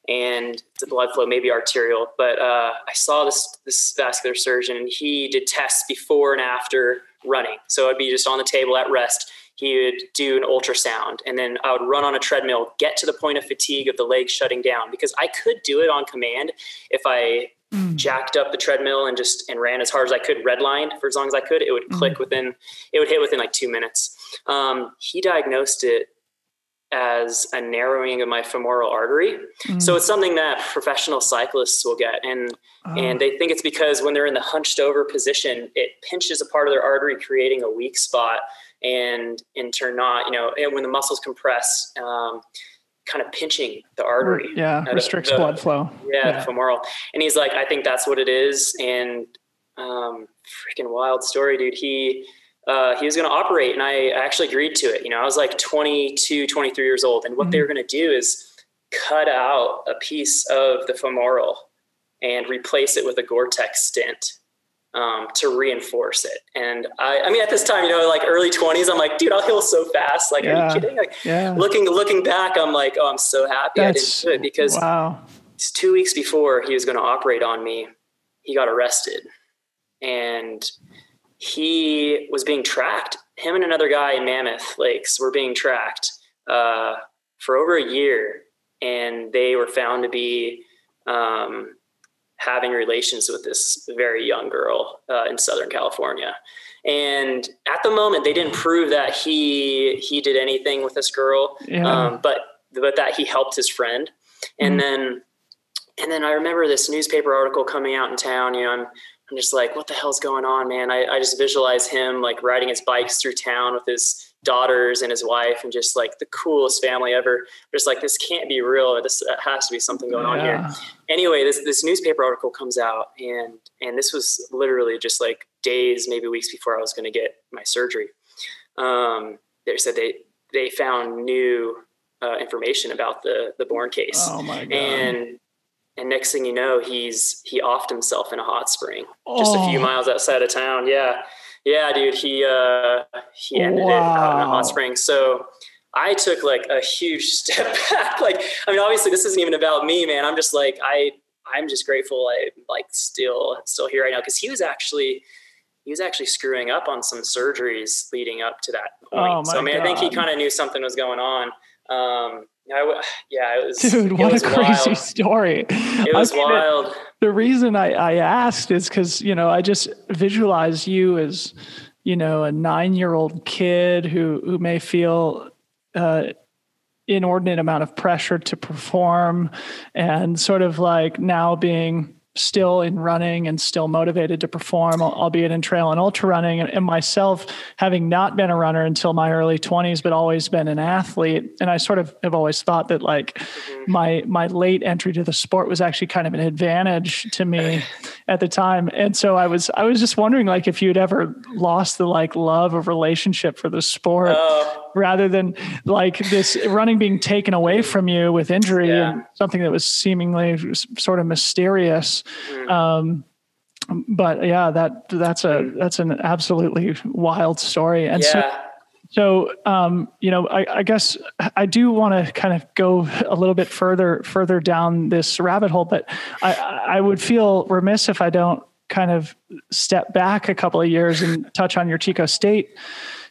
[SPEAKER 2] and the blood flow may be arterial. But uh, I saw this this vascular surgeon, and he did tests before and after running, so I'd be just on the table at rest. He would do an ultrasound, and then I would run on a treadmill, get to the point of fatigue of the leg shutting down because I could do it on command if I mm. jacked up the treadmill and just and ran as hard as I could, redlined for as long as I could, it would click mm. within it would hit within like two minutes. Um, he diagnosed it as a narrowing of my femoral artery. Mm. So it's something that professional cyclists will get. And oh. and they think it's because when they're in the hunched over position, it pinches a part of their artery, creating a weak spot. And in turn not, you know, and when the muscles compress, um, kind of pinching the artery.
[SPEAKER 1] Yeah, uh, restricts the, blood flow.
[SPEAKER 2] Yeah, yeah, femoral. And he's like, I think that's what it is. And um, freaking wild story, dude. He uh, he was going to operate, and I actually agreed to it. You know, I was like 22, 23 years old, and what mm-hmm. they were going to do is cut out a piece of the femoral and replace it with a Gore-Tex stent um, to reinforce it. And I, I mean, at this time, you know, like early twenties, I'm like, dude, I'll heal so fast. Like, yeah. are you kidding? Like, yeah. looking looking back, I'm like, oh, I'm so happy That's, I didn't do it because wow. two weeks before he was going to operate on me, he got arrested, and he was being tracked. Him and another guy in Mammoth Lakes were being tracked uh, for over a year, and they were found to be um, having relations with this very young girl uh, in Southern California. And at the moment, they didn't prove that he he did anything with this girl, yeah. um, but but that he helped his friend. And mm-hmm. then and then I remember this newspaper article coming out in town. You know, I'm I'm just like, what the hell's going on, man? I, I just visualize him like riding his bikes through town with his daughters and his wife and just like the coolest family ever. Just like this can't be real. This has to be something going on here. Anyway, this this newspaper article comes out and and this was literally just like days, maybe weeks before I was going to get my surgery. Um, they said they they found new uh, information about the the Bourne case.
[SPEAKER 1] Oh my god!
[SPEAKER 2] And and next thing you know, he's he offed himself in a hot spring just oh. a few oh. miles outside of town. Yeah, yeah, dude. He uh, he ended wow. it out in a hot spring. So I took like a huge step back. like, I mean, obviously, this isn't even about me, man. I'm just like I I'm just grateful I like still still here right now because he was actually he was actually screwing up on some surgeries leading up to that point. Oh so I mean, God. I think he kind of knew something was going on. Um, I, yeah, it was.
[SPEAKER 1] Dude, what was a crazy wild. story!
[SPEAKER 2] It was I mean, wild. It,
[SPEAKER 1] the reason I, I asked is because you know I just visualize you as you know a nine year old kid who who may feel uh, inordinate amount of pressure to perform and sort of like now being still in running and still motivated to perform, albeit in trail and ultra running. And, myself, having not been a runner until my early 20s, but always been an athlete. And I sort of have always thought that like mm-hmm. my my late entry to the sport was actually kind of an advantage to me at the time. And so I was I was just wondering like if you'd ever lost the like love of relationship for the sport. Uh, rather than like this running being taken away from you with injury yeah. and something that was seemingly sort of mysterious. Mm-hmm. Um, but yeah, that that's a that's an absolutely wild story. And yeah. so so, um, you know, I, I, guess I do want to kind of go a little bit further further down this rabbit hole, but I, I would feel remiss if I don't kind of step back a couple of years and touch on your Chico State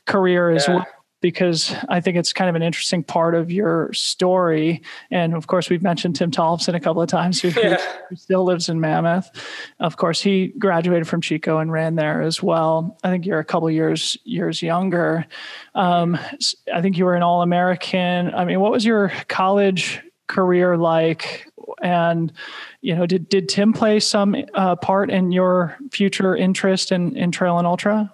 [SPEAKER 1] career as yeah. well because I think it's kind of an interesting part of your story. And of course, we've mentioned Tim Tollefson a couple of times, who, yeah. who, still lives in Mammoth. Of course, he graduated from Chico and ran there as well. I think you're a couple years years younger. Um, I think you were an All American. I mean, what was your college career like? And you know, did did Tim play some uh, part in your future interest in in trail and ultra?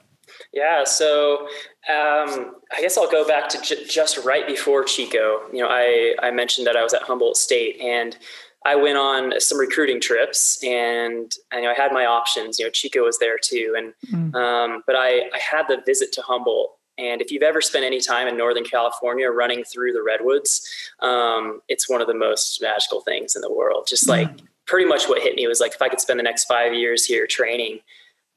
[SPEAKER 2] Yeah, so um, I guess I'll go back to j- just right before Chico. You know, I, I mentioned that I was at Humboldt State and I went on some recruiting trips and I, know, I had my options. You know, Chico was there too, and mm. um, but I, I had the visit to Humboldt. And if you've ever spent any time in Northern California running through the redwoods, um, it's one of the most magical things in the world. Just like mm. pretty much what hit me was like if I could spend the next five years here training,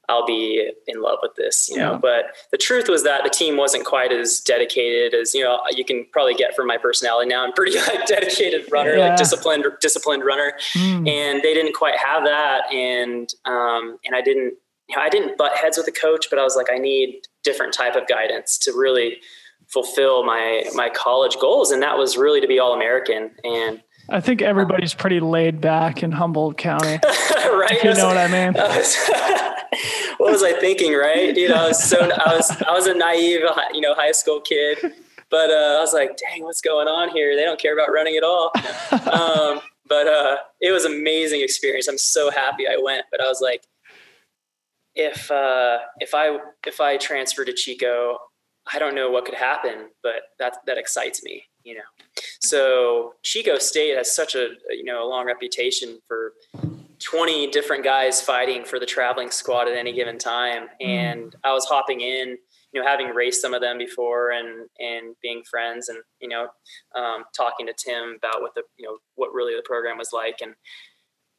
[SPEAKER 2] I'll be in love with this, you know. Yeah. But the truth was that the team wasn't quite as dedicated as you know you can probably get from my personality. Now I'm pretty like dedicated runner, yeah. like disciplined disciplined runner, mm. and they didn't quite have that. And um, and I didn't you know I didn't butt heads with the coach, but I was like I need different type of guidance to really fulfill my my college goals, and that was really to be all American and.
[SPEAKER 1] I think everybody's pretty laid back in Humboldt County. right. you know what I mean.
[SPEAKER 2] what was I thinking, right? You know, I was so I was I was a naive, you know, high school kid, but uh, I was like, dang, what's going on here? They don't care about running at all. Um, but uh, it was amazing experience. I'm so happy I went. But I was like, if uh, if I if I transfer to Chico, I don't know what could happen, but that that excites me, you know. So Chico State has such a you know a long reputation for 20 different guys fighting for the traveling squad at any given time. Hmm. And. I was hopping in, you know, having raced some of them before and, and being friends and, you know, um, talking to Tim about what the, you know, what really the program was like. And,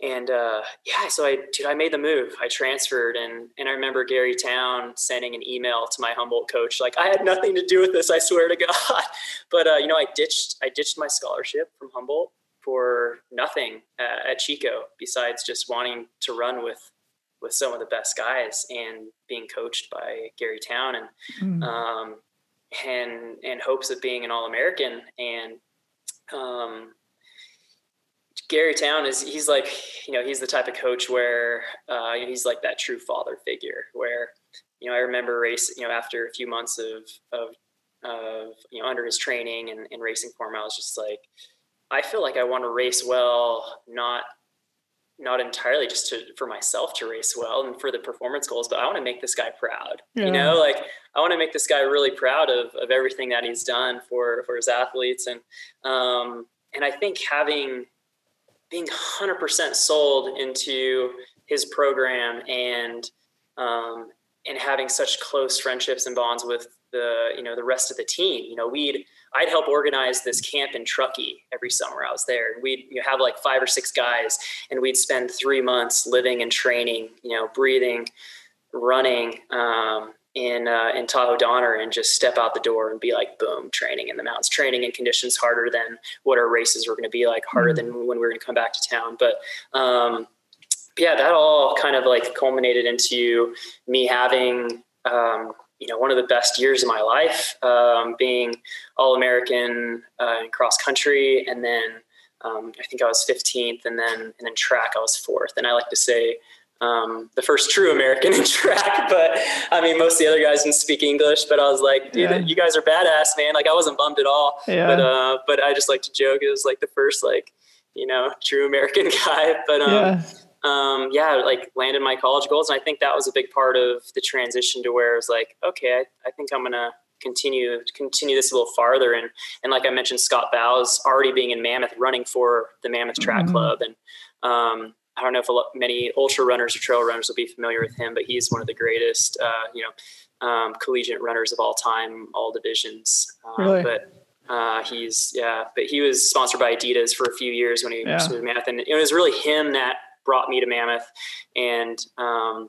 [SPEAKER 2] and, uh, yeah, so I, dude, I made the move. I transferred and, and I remember Gary Towne sending an email to my Humboldt coach. Like I had nothing to do with this. I swear to God. But, uh, you know, I ditched, I ditched my scholarship from Humboldt for nothing uh, at Chico besides just wanting to run with with some of the best guys and being coached by Gary Towne and mm. um, and and hopes of being an All American and um, Gary Towne is he's like you know he's the type of coach where uh, he's like that true father figure where you know, I remember race, you know, after a few months of, of, of you know, under his training and, and racing for him, I was just like, I feel like I want to race well, not not entirely just to for myself to race well and for the performance goals, but I want to make this guy proud. Yeah. You know, like I want to make this guy really proud of of everything that he's done for for his athletes and um and I think having being 100% sold into his program and um and having such close friendships and bonds with the you know the rest of the team. You know, we'd I'd help organize this camp in Truckee every summer I was there. We'd you know, have like five or six guys, and we'd spend three months living and training, you know, breathing, running um, in uh, in Tahoe Donner, and just step out the door and be like, boom, training in the mountains, training in conditions harder than what our races were going to be like, harder mm-hmm. than when we were going to come back to town. But um, yeah, that all kind of like culminated into me having um, you know one of the best years of my life, um, being all American uh, in cross country, and then um, I think I was 15th, and then and then track I was fourth. And I like to say um, the first true American in track, but I mean most of the other guys didn't speak English. But I was like, dude, yeah. you guys are badass, man. Like I wasn't bummed at all. Yeah. But uh, but I just like to joke it was like the first like you know true American guy. But um, yeah um, yeah, like landed my college goals. And I think that was a big part of the transition to where it was like, okay, I, I think I'm going to continue, continue this a little farther. And, and like I mentioned, Scott Bauhs already being in Mammoth running for the Mammoth track mm-hmm. club. And, um, I don't know if lot, many ultra runners or trail runners will be familiar with him, but he's one of the greatest, uh, you know, um, collegiate runners of all time, all divisions. Um, really? But uh, he's yeah, but he was sponsored by Adidas for a few years when he yeah. was with Mammoth, and it was really him that brought me to Mammoth, and um,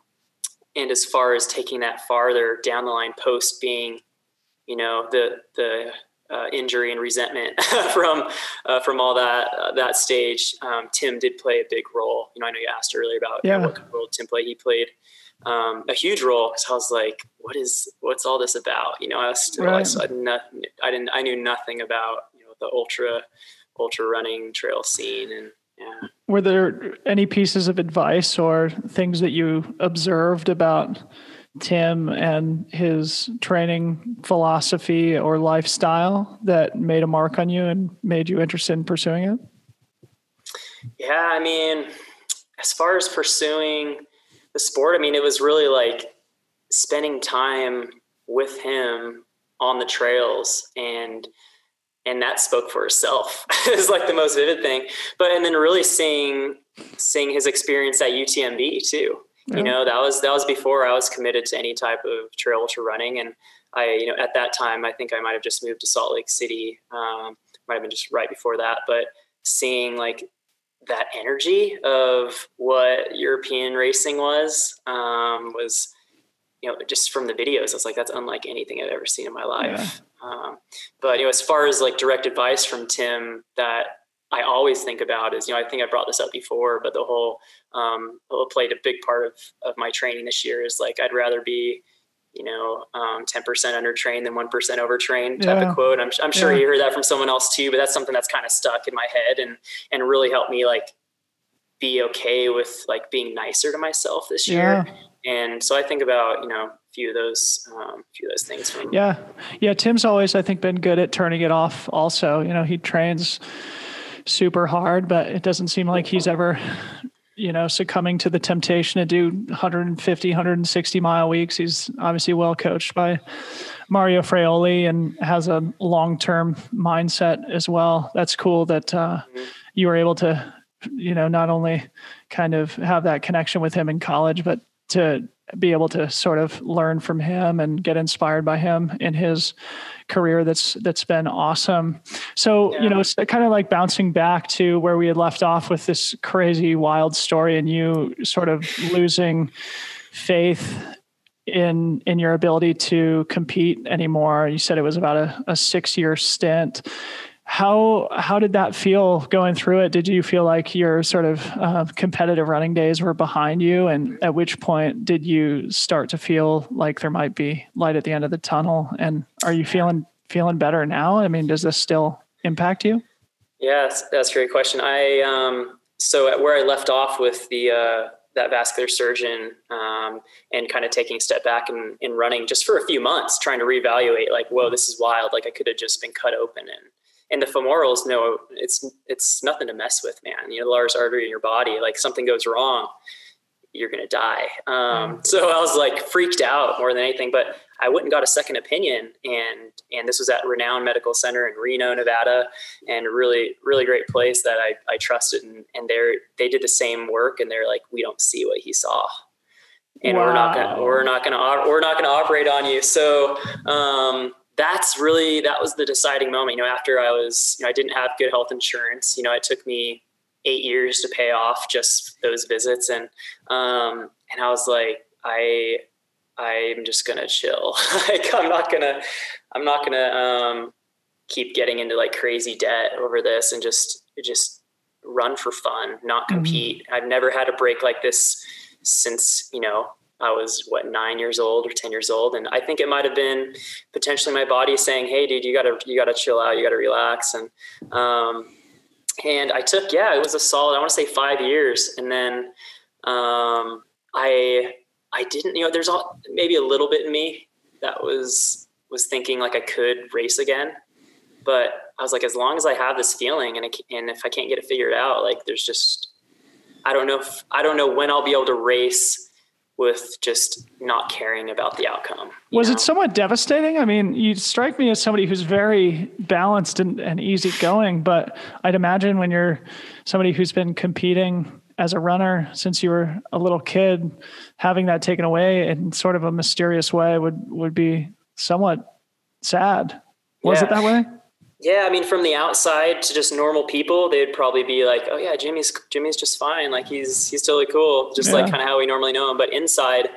[SPEAKER 2] and as far as taking that farther down the line, post being, you know, the the uh, injury and resentment from uh, from all that uh, that stage. Um, Tim did play a big role. You know, I know you asked earlier about yeah. you know, what kind of role Tim played. He played um, a huge role because I was like, "What is what's all this about?" You know, I was still right. I didn't, I didn't I knew nothing about you know the ultra ultra running trail scene and yeah.
[SPEAKER 1] Were there any pieces of advice or things that you observed about Tim and his training philosophy or lifestyle that made a mark on you and made you interested in pursuing it?
[SPEAKER 2] Yeah, I mean, as far as pursuing the sport, I mean, it was really like spending time with him on the trails and and that spoke for itself is like the most vivid thing but and then really seeing seeing his experience at utmb too. You know that was that was before i was committed to any type of trail ultra running. And i you know at that time i think i might have just moved to salt lake city um, might have been just right before that. But seeing like that energy of what european racing was um, was you know just from the videos i was like that's unlike anything i've ever seen in my life. Um, but you know, as far as like direct advice from Tim that I always think about is, you know, I think I brought this up before, but the whole um, played a big part of of my training this year is like I'd rather be you know, um, 10% undertrained than 1% overtrained type yeah. of quote. I'm, I'm sure yeah. you heard that from someone else too, but that's something that's kind of stuck in my head and, and really helped me like be okay with like being nicer to myself this year. Yeah. And so I think about, you know, a few of those um, few of those things from
[SPEAKER 1] yeah yeah tim's always i think been good at turning it off also you know he trains super hard but it doesn't seem like he's ever you know succumbing to the temptation to do 150 160 mile weeks. He's obviously well coached by mario fraioli and has a long-term mindset as well. That's cool that uh, you were able to you know not only kind of have that connection with him in college but to be able to sort of learn from him and get inspired by him in his career that's that's been awesome. So yeah. you know it's kind of like bouncing back to where we had left off with this crazy wild story and you sort of losing faith in in your ability to compete anymore. You said it was about a, a six year stint how how did that feel going through it? Did you feel like your sort of uh, competitive running days were behind you, and at which point did you start to feel like there might be light at the end of the tunnel? And are you feeling feeling better now? I mean, does this still impact you?
[SPEAKER 2] Yes, that's, that's a great question. I um, so at where I left off with the uh, that vascular surgeon um, and kind of taking a step back and, and running just for a few months, trying to reevaluate like, whoa, this is wild. Like I could have just been cut open and and the femorals, no, it's it's nothing to mess with, man. You know, the largest artery in your body, like something goes wrong, you're gonna die. Um, mm. so I was like freaked out more than anything. But I went and got a second opinion, and and this was at Renown Medical Center in Reno, Nevada, and a really really great place that I, I trusted. And, and they they did the same work, and they're like, we don't see what he saw, and wow. we're not gonna we're not gonna we're not gonna operate on you. So. Um, that's really that was the deciding moment. You know, after I was, you know, I didn't have good health insurance. You know, it took me eight years to pay off just those visits, and um, and I was like, I I'm just gonna chill. like I'm not gonna I'm not gonna um, keep getting into like crazy debt over this, and just just run for fun, not mm-hmm. compete. Mm-hmm. I've never had a break like this since you know I was what nine years old or ten years old, and I think it might have been potentially my body saying, "Hey, dude, you gotta you gotta chill out, you gotta relax." And um, and I took yeah, it was a solid. I want to say five years, and then um, I I didn't you know there's all, maybe a little bit in me that was was thinking like I could race again, but I was like, as long as I have this feeling, and and if I can't get it figured out, like there's just I don't know if I don't know when I'll be able to race with just not caring about the outcome.
[SPEAKER 1] Was know? it somewhat devastating? I mean, you strike me as somebody who's very balanced and, and easygoing, but I'd imagine when you're somebody who's been competing as a runner since you were a little kid, having that taken away in sort of a mysterious way would would be somewhat sad. Was yeah. it that way?
[SPEAKER 2] Yeah, I mean, from the outside to just normal people, they'd probably be like, "Oh yeah, Jimmy's Jimmy's just fine. Like he's he's totally cool, just yeah. like kind of how we normally know him." But inside,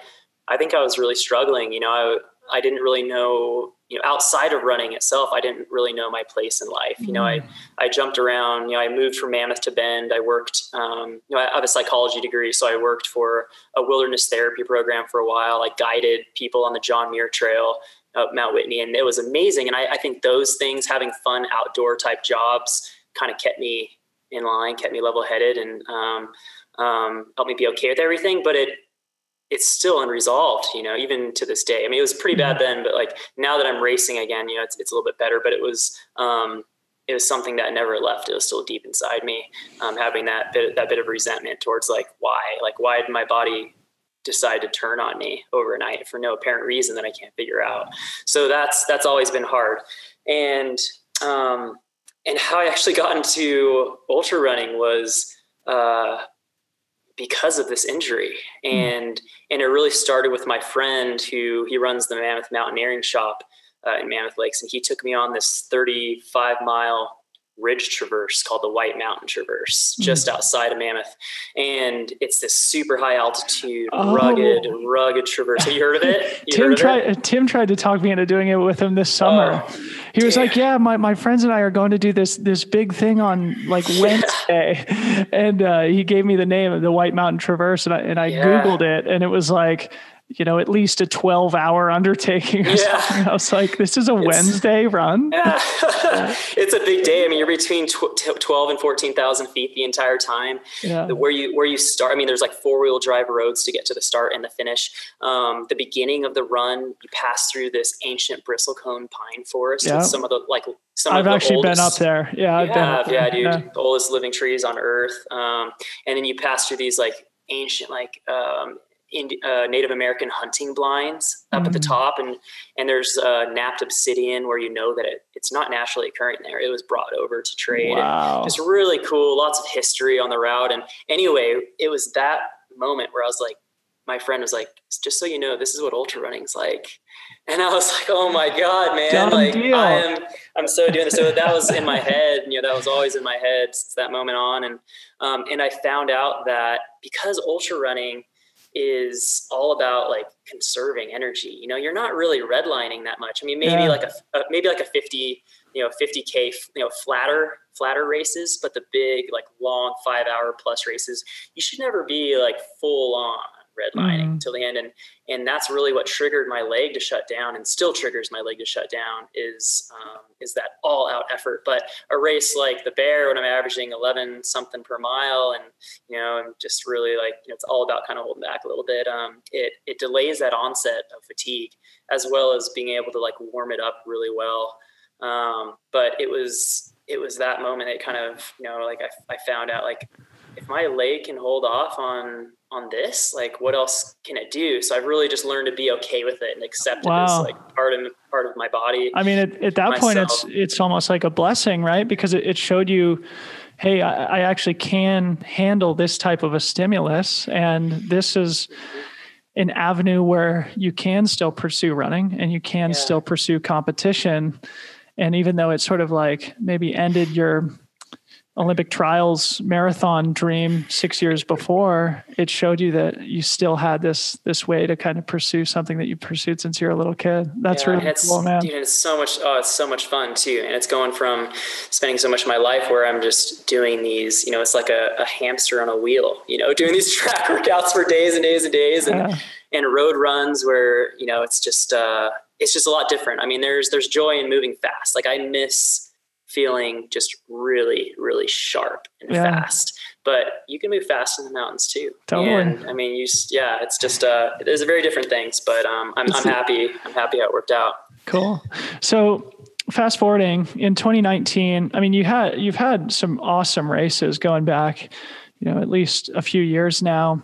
[SPEAKER 2] I think I was really struggling. You know, I I didn't really know. You know, outside of running itself, I didn't really know my place in life. You know, I mm. I jumped around. You know, I moved from Mammoth to Bend. I worked. Um, you know, I have a psychology degree, so I worked for a wilderness therapy program for a while. I guided people on the John Muir Trail uh, Mount Whitney, and it was amazing. And I, I think those things, having fun outdoor type jobs, kind of kept me in line, kept me level headed, and um, um, helped me be okay with everything. But it it's still unresolved, you know, even to this day. I mean, it was pretty bad mm-hmm. then, but like now that I'm racing again, you know, it's, it's a little bit better, but it was, um, it was something that never left. It was still deep inside me, um, having that bit, that bit of resentment towards like, why, like, why did my body decide to turn on me overnight for no apparent reason that I can't figure out. So that's that's always been hard. And um, and how I actually got into ultra running was uh, because of this injury, hmm. and and it really started with my friend who he runs the Mammoth Mountaineering Shop uh, in Mammoth Lakes, and he took me on this 35 mile ridge traverse called the White Mountain Traverse, mm. just outside of Mammoth. And it's this super high altitude, oh. rugged, rugged traverse. Have you heard of it?
[SPEAKER 1] Tim tried. It? Tim tried to talk me into doing it with him this summer. Oh, he was damn. like, "Yeah, my, my friends and I are going to do this this big thing on like Wednesday," and uh, he gave me the name of the White Mountain Traverse, and I and I yeah. googled it, and it was like you know, at least a 12 hour undertaking or yeah. something. I was like, this is a it's, Wednesday run.
[SPEAKER 2] Yeah. it's a big day. I mean, you're between tw- 12 and 14,000 feet the entire time. Yeah. Where you, where you start, I mean, there's like four wheel drive roads to get to the start and the finish. Um, the beginning of the run, you pass through this ancient bristlecone pine forest yeah. with some of the, like, some of the
[SPEAKER 1] I've actually
[SPEAKER 2] oldest,
[SPEAKER 1] been up there. Yeah. I've
[SPEAKER 2] have, been yeah, dude. Yeah. The oldest living trees on earth. Um, and then you pass through these like ancient, like, um, in, uh, Native American hunting blinds up mm. at the mm. top, and and there's uh, knapped obsidian where you know that it, it's not naturally occurring there. It was brought over to trade. Wow. just really cool. Lots of history on the route. And anyway, it was that moment where I was like, my friend was like, just so you know, this is what ultra running's like. And I was like, oh my God, man. Done like deal. I am, I'm so doing this. So that was in my head, you know, that was always in my head since that moment on. And, um, and I found out that because ultra running is all about like conserving energy. You know, you're not really redlining that much. I mean, maybe yeah. like a, a, maybe like a 50, you know, 50k, you know, flatter flatter races, but the big like long 5 hour plus races, you should never be like full on redlining mm. till the end. And, and that's really what triggered my leg to shut down and still triggers my leg to shut down is, um, is that all out effort. But a race like the bear, when I'm averaging 11 something per mile and, you know, I'm just really like, you know, it's all about kind of holding back a little bit. Um, it, it delays that onset of fatigue as well as being able to like warm it up really well. Um, but it was, it was that moment that kind of, you know, like I, I found out like, if my leg can hold off on on this, like what else can it do? So I've really just learned to be okay with it and accept wow. it as like part of part of my body.
[SPEAKER 1] I mean, at, at that myself. point, it's it's almost like a blessing, right? Because it, it showed you, hey, I, I, actually can handle this type of a stimulus, and this is mm-hmm. an avenue where you can still pursue running and you can yeah. still pursue competition. And even though it's sort of like maybe ended your Olympic trials marathon dream six years before, it showed you that you still had this this way to kind of pursue something that you pursued since you're a little kid. That's yeah, really cool, man.
[SPEAKER 2] Dude, it's so much. Oh, it's so much fun too, and it's going from spending so much of my life where I'm just doing these. You know, it's like a, a hamster on a wheel. You know, doing these track workouts for days and days and days, and yeah. and road runs where you know it's just uh, it's just a lot different. I mean, there's there's joy in moving fast. Like I miss feeling just really, really sharp and yeah. fast. But you can move fast in the mountains too.
[SPEAKER 1] Totally.
[SPEAKER 2] And I mean, you, yeah, it's just, uh, there's very different things, but, um, I'm, I'm happy. I'm happy how it worked out.
[SPEAKER 1] Cool. So fast forwarding in 2019, I mean, you had, you've had some awesome races going back, you know, at least a few years now.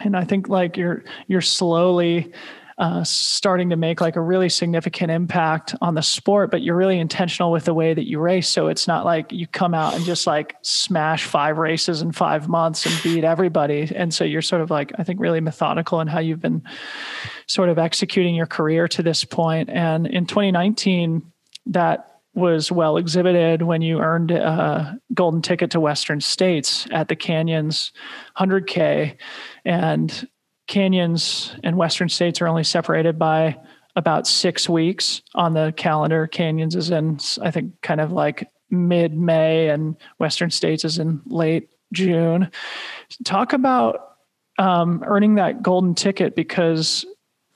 [SPEAKER 1] And I think like you're, you're slowly, uh, starting to make like a really significant impact on the sport, but you're really intentional with the way that you race. So it's not like you come out and just like smash five races in five months and beat everybody. And so you're sort of like, I think, really methodical in how you've been sort of executing your career to this point. And in 2019, that was well exhibited when you earned a golden ticket to Western States at the Canyons 100K. And canyons and western states are only separated by about six weeks on the calendar. Canyons is in, I think, kind of like mid May, and Western States is in late June. Talk about um, earning that golden ticket because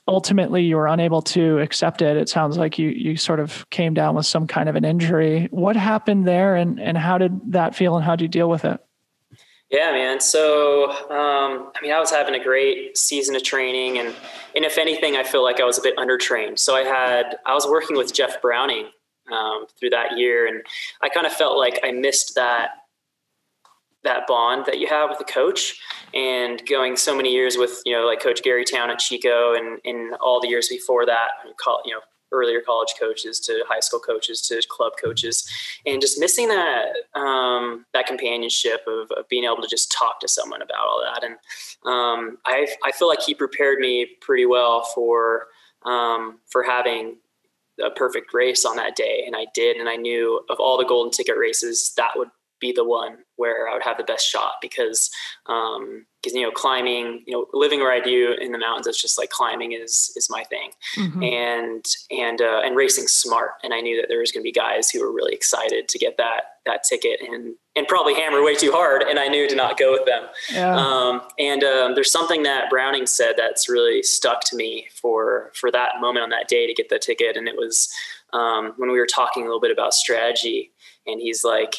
[SPEAKER 1] ultimately you were unable to accept it. It sounds like you you sort of came down with some kind of an injury. What happened there, and and how did that feel, and how did you deal with it?
[SPEAKER 2] Yeah, man. So, um, I mean, I was having a great season of training, and and if anything, I feel like I was a bit undertrained. So I had I was working with Jeff Browning um, through that year, and I kind of felt like I missed that that bond that you have with a coach, and going so many years with you know like Coach Gary Towne at Chico, and in all the years before that, you know earlier college coaches to high school coaches to club coaches. And just missing that um, that companionship of, of, being able to just talk to someone about all that. And um, I, I feel like he prepared me pretty well for um, for having a perfect race on that day. And I did and I knew of all the golden ticket races that would be the one where I would have the best shot because um, because you know climbing you know living where i do in the mountains it's just like climbing is is my thing mm-hmm. and and uh, and racing smart and i knew that there was going to be guys who were really excited to get that that ticket and and probably hammer way too hard and i knew to not go with them yeah. um, and um, there's something that browning said that's really stuck to me for for that moment on that day to get the ticket and it was um, when we were talking a little bit about strategy and he's like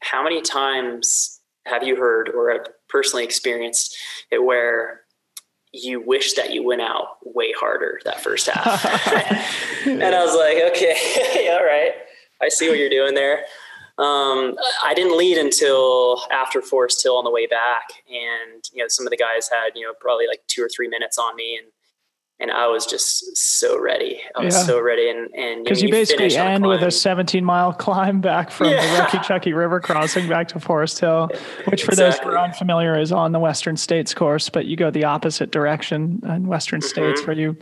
[SPEAKER 2] how many times have you heard or have personally experienced it where you wish that you went out way harder that first half. and I was like, okay, all right. I see what you're doing there. Um, I didn't lead until after Forest Hill on the way back. And, you know, some of the guys had, you know, probably like two or three minutes on me. And and I was just so ready. I was yeah. so ready, and and
[SPEAKER 1] because you, you, basically end with a 17 mile climb back from yeah. the Rucky Chucky River crossing back to Forest Hill, which for exactly. those who are unfamiliar is on the Western States course, but you go the opposite direction in Western mm-hmm. States, where you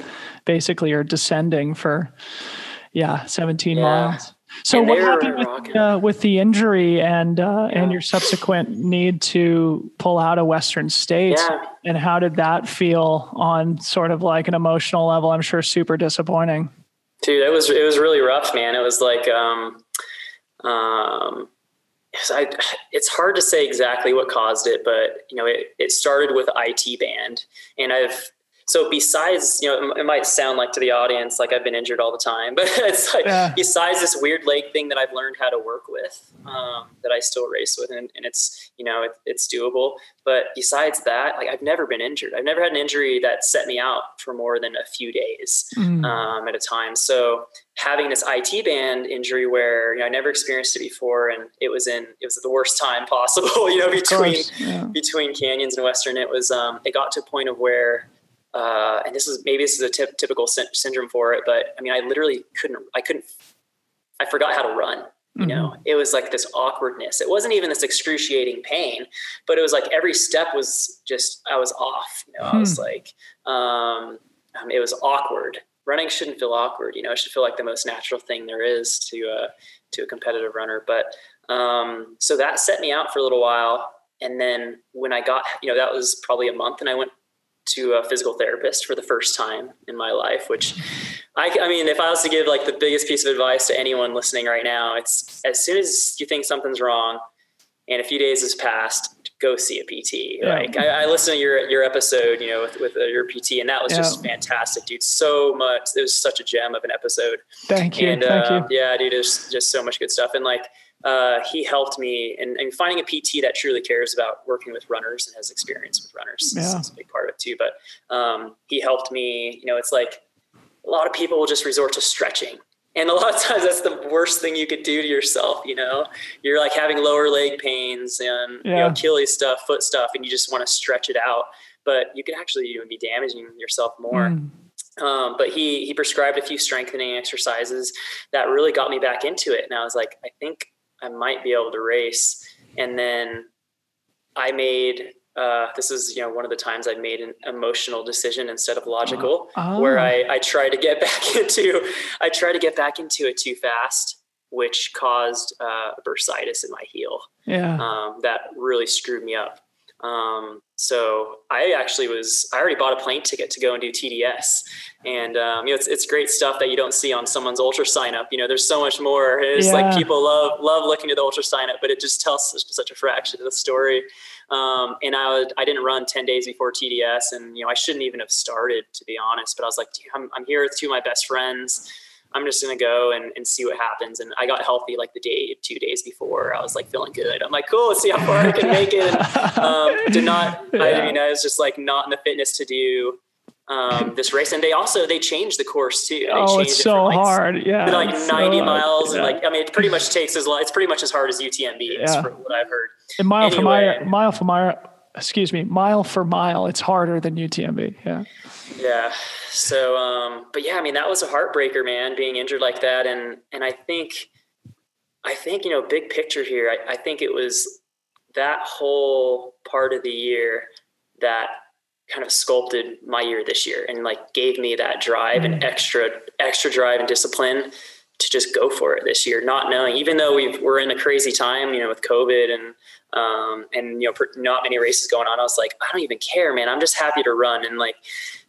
[SPEAKER 1] basically are descending for yeah 17 yeah. miles. So and what happened with, uh, with, the injury and uh, yeah. and your subsequent need to pull out of Western States? Yeah. And how did that feel on sort of like an emotional level? I'm sure super disappointing.
[SPEAKER 2] Dude, it was it was really rough, man. It was like um, um, I, it's hard to say exactly what caused it, but you know, it, it started with IT band and I've, so besides, you know, it might sound like to the audience like I've been injured all the time, but it's like yeah. besides this weird leg thing that I've learned how to work with, um, that I still race with, and, and it's you know it, it's doable. But besides that, like I've never been injured. I've never had an injury that set me out for more than a few days mm. um, at a time. So having this IT band injury where you know I never experienced it before, and it was in it was the worst time possible. You know between yeah. between canyons and western, it was um, it got to a point of where uh, and this is maybe this is a tip, typical sy- syndrome for it, but I mean, I literally couldn't, I couldn't, I forgot how to run. You mm-hmm. know, it was like this awkwardness. It wasn't even this excruciating pain, but it was like every step was just, I was off. You know, hmm. I was hmm. like, um, um, it was awkward. Running shouldn't feel awkward. You know, it should feel like the most natural thing there is to, uh, to a competitive runner. But, um, so that set me out for a little while. And then when I got, you know, that was probably a month and I went to a physical therapist for the first time in my life, which I, I mean, if I was to give like the biggest piece of advice to anyone listening right now, it's as soon as you think something's wrong and a few days has passed, go see a PT. Yeah. Like I, I, listened to your, your episode, you know, with, with uh, your PT and that was yeah. just fantastic, dude. So much. It was such a gem of an episode.
[SPEAKER 1] Thank you.
[SPEAKER 2] And,
[SPEAKER 1] Thank
[SPEAKER 2] uh, you. yeah, dude, there's just so much good stuff. And like, uh, he helped me in, in, finding a PT that truly cares about working with runners and has experience with runners. Yeah. That's a big part of it too. But um, he helped me. You know, it's like a lot of people will just resort to stretching. And a lot of times that's the worst thing you could do to yourself. You know, you're like having lower leg pains and yeah. you know, Achilles stuff, foot stuff, and you just want to stretch it out. But you could actually even be damaging yourself more. Mm. Um, but he he prescribed a few strengthening exercises that really got me back into it. And I was like, I think I might be able to race. And then I made uh, this is you know one of the times I made an emotional decision instead of logical, oh. where I I tried to get back into I tried to get back into it too fast, which caused uh, bursitis in my heel.
[SPEAKER 1] Yeah,
[SPEAKER 2] um, that really screwed me up. Um, so I actually was, I already bought a plane ticket to go and do TDS. And, um, you know, it's, it's great stuff that you don't see on someone's UltraSignup. You know, there's so much more. It's yeah. like people love, love looking at the UltraSignup, but it just tells such, such a fraction of the story. Um, and I would, I didn't run 10 days before TDS and, you know, I shouldn't even have started to be honest, but I was like, I'm, I'm here with two of my best friends. I'm just gonna go and, and see what happens. And I got healthy like the day, two days before. I was like feeling good. I'm like, cool, let's see how far I can make it. And, um, did not. Yeah. I mean, I was just like not in the fitness to do um, this race. And they also they changed the course too. They
[SPEAKER 1] oh, it's it so like, hard. Yeah,
[SPEAKER 2] like 90 so miles, yeah. and like I mean, it pretty much takes as long. It's pretty much as hard as UTMB. Yeah. from what I've heard.
[SPEAKER 1] And mile anyway, for mile, mile for mile. Excuse me, mile for mile. It's harder than UTMB. Yeah.
[SPEAKER 2] Yeah. So, um, but yeah, I mean, that was a heartbreaker, man, being injured like that. And, and I think, I think, you know, big picture here, I, I think it was that whole part of the year that kind of sculpted my year this year and like gave me that drive and mm. extra, extra drive and discipline to just go for it this year, not knowing, even though we we're in a crazy time, you know, with COVID and, um, and, you know, not many races going on. I was like, I don't even care, man. I'm just happy to run. And like,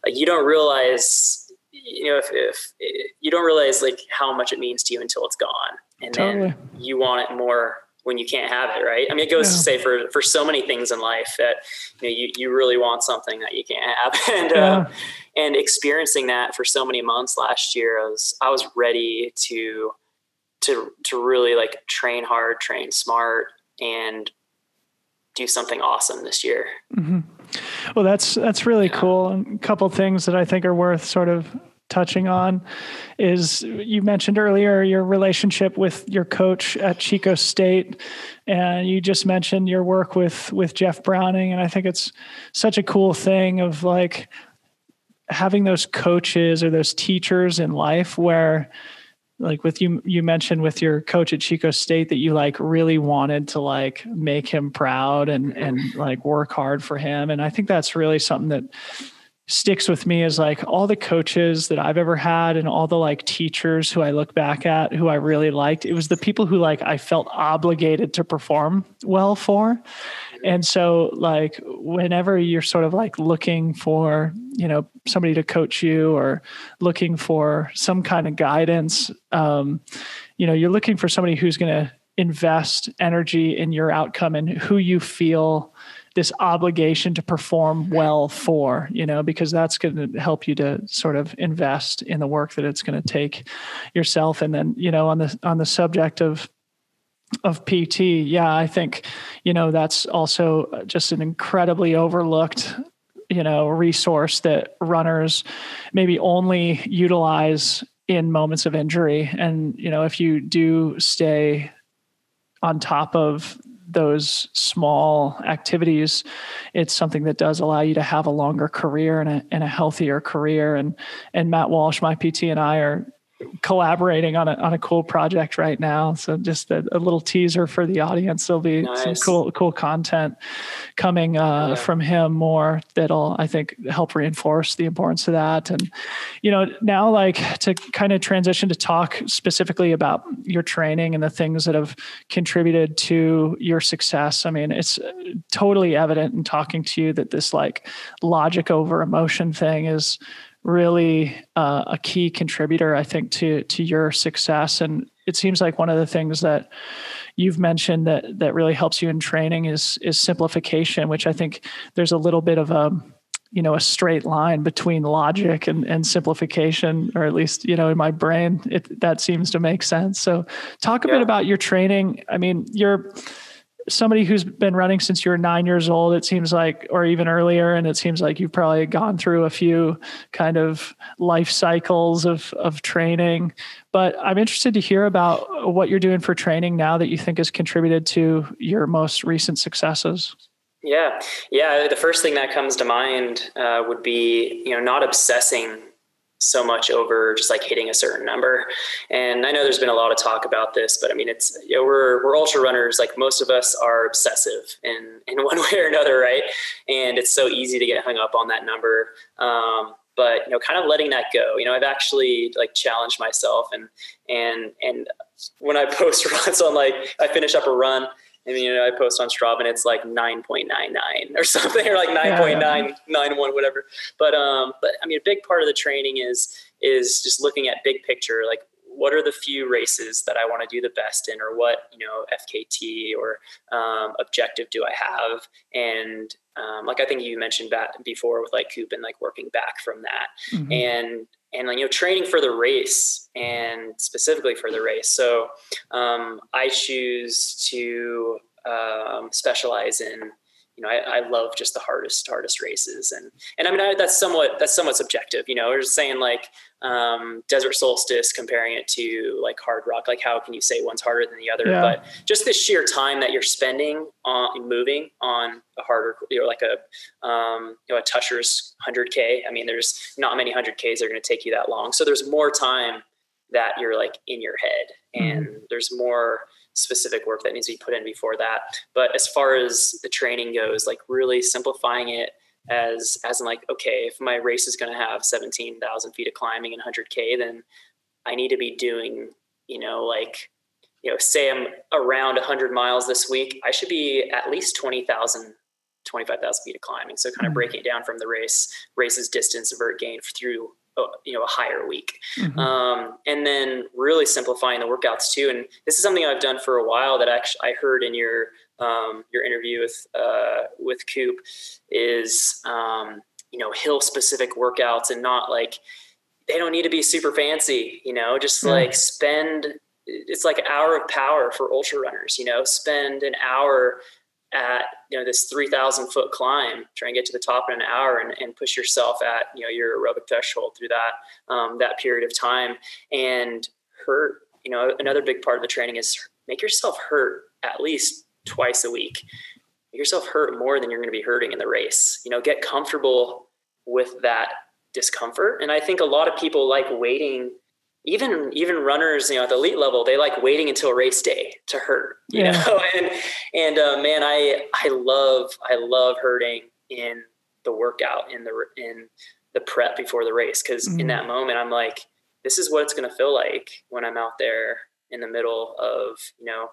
[SPEAKER 2] like you don't realize, you know, if, if, if you don't realize like how much it means to you until it's gone. And totally. then you want it more when you can't have it, right? I mean, it goes yeah. to say for for so many things in life that you know you, you really want something that you can't have, and yeah. uh, and experiencing that for so many months last year, I was I was ready to to to really like train hard, train smart, and do something awesome this year.
[SPEAKER 1] Mm-hmm. Well, that's that's really yeah. cool. And a couple things that I think are worth sort of touching on is you mentioned earlier your relationship with your coach at Chico State and you just mentioned your work with with Jeff Browning and I think it's such a cool thing of like having those coaches or those teachers in life where like with you you mentioned with your coach at Chico State that you like really wanted to like make him proud and and like work hard for him and I think that's really something that sticks with me is like all the coaches that I've ever had and all the like teachers who I look back at who I really liked. It was the people who like I felt obligated to perform well for. And so like whenever you're sort of like looking for, you know, somebody to coach you or looking for some kind of guidance, um, you know, you're looking for somebody who's going to invest energy in your outcome and who you feel this obligation to perform well for, you know, because that's going to help you to sort of invest in the work that it's going to take yourself. And then, you know, on the on the subject of of PT, yeah, I think, you know, that's also just an incredibly overlooked you know resource that runners maybe only utilize in moments of injury and you know if you do stay on top of those small activities, it's something that does allow you to have a longer career and a, and a healthier career. And and Matt Walsh, my PT, and I are collaborating on a on a cool project right now. So just a, a little teaser for the audience. There'll be nice. some cool cool content coming uh, yeah. from him more that'll I think help reinforce the importance of that. And you know now like to kind of transition to talk specifically about your training and the things that have contributed to your success. I mean it's totally evident in talking to you that this like logic over emotion thing is really uh, a key contributor, I think, to to your success. And it seems like one of the things that you've mentioned that that really helps you in training is is simplification, which I think there's a little bit of a you know a straight line between logic and, and simplification or at least you know in my brain it, that seems to make sense so talk a yeah. bit about your training i mean you're somebody who's been running since you were nine years old, it seems like, or even earlier, and it seems like you've probably gone through a few kind of life cycles of of training. But I'm interested to hear about what you're doing for training now that you think has contributed to your most recent successes.
[SPEAKER 2] Yeah, yeah. The first thing that comes to mind uh, would be you know not obsessing so much over just like hitting a certain number. And I know there's been a lot of talk about this, but I mean, it's, you know, we're, we're ultra runners. Like most of us are obsessive in, in one way or another. Right. And it's so easy to get hung up on that number. Um, but you know, kind of letting that go, you know, I've actually like challenged myself and, and, and when I post runs on like, I finish up a run, and you know, I post on Strava and it's like 9.99 or something, or like 9.991, whatever. But, um, but I mean, a big part of the training is, is just looking at big picture, like what are the few races that I want to do the best in, or what, you know, FKT or, um, objective do I have? And, um, like I think you mentioned that before with like Koop and like working back from that mm-hmm. and, and you know, training for the race and specifically for the race. So um, I choose to um, specialize in you know, I, I, love just the hardest, hardest races. And, and I mean, I, that's somewhat, that's somewhat subjective, you know, we're just saying like, um, desert solstice, comparing it to like Hardrock. like how can you say one's harder than the other? Yeah. But just the sheer time that you're spending on moving on a harder, you know, like a, um, you know, a Tushars hundred K. I mean, there's not many hundred Ks that are going to take you that long. So there's more time that you're like in your head and mm-hmm. there's more, specific work that needs to be put in before that. But as far as the training goes, like really simplifying it as as in like, okay, if my race is going to have seventeen thousand feet of climbing and hundred k, then I need to be doing, you know, like you know, say I'm around 100 miles this week, I should be at least 20,000, 25,000 feet of climbing. So kind of mm-hmm. breaking it down from the race, races distance, vert gain through you know a higher week mm-hmm. um, and then really simplifying the workouts too and this is something i've done for a while that actually i heard in your um, your interview with uh, with Koop is um, you know hill specific workouts and not like they don't need to be super fancy you know? Just mm-hmm. like spend it's like an hour of power for ultra runners you know? Spend an hour at you know this 3000 foot climb try and get to the top in an hour and, and push yourself at you know your aerobic threshold through that um, that period of time. And hurt you know another big part of the training is make yourself hurt at least twice a week. Make yourself hurt more than you're going to be hurting in the race. You know get comfortable with that discomfort. And i think a lot of people like waiting even even runners you know at the elite level they like waiting until race day to hurt you yeah. know? And and uh, man i i love i love hurting in the workout in the in the prep before the race. Because mm-hmm. in that moment i'm like this is what it's going to feel like when i'm out there in the middle of you know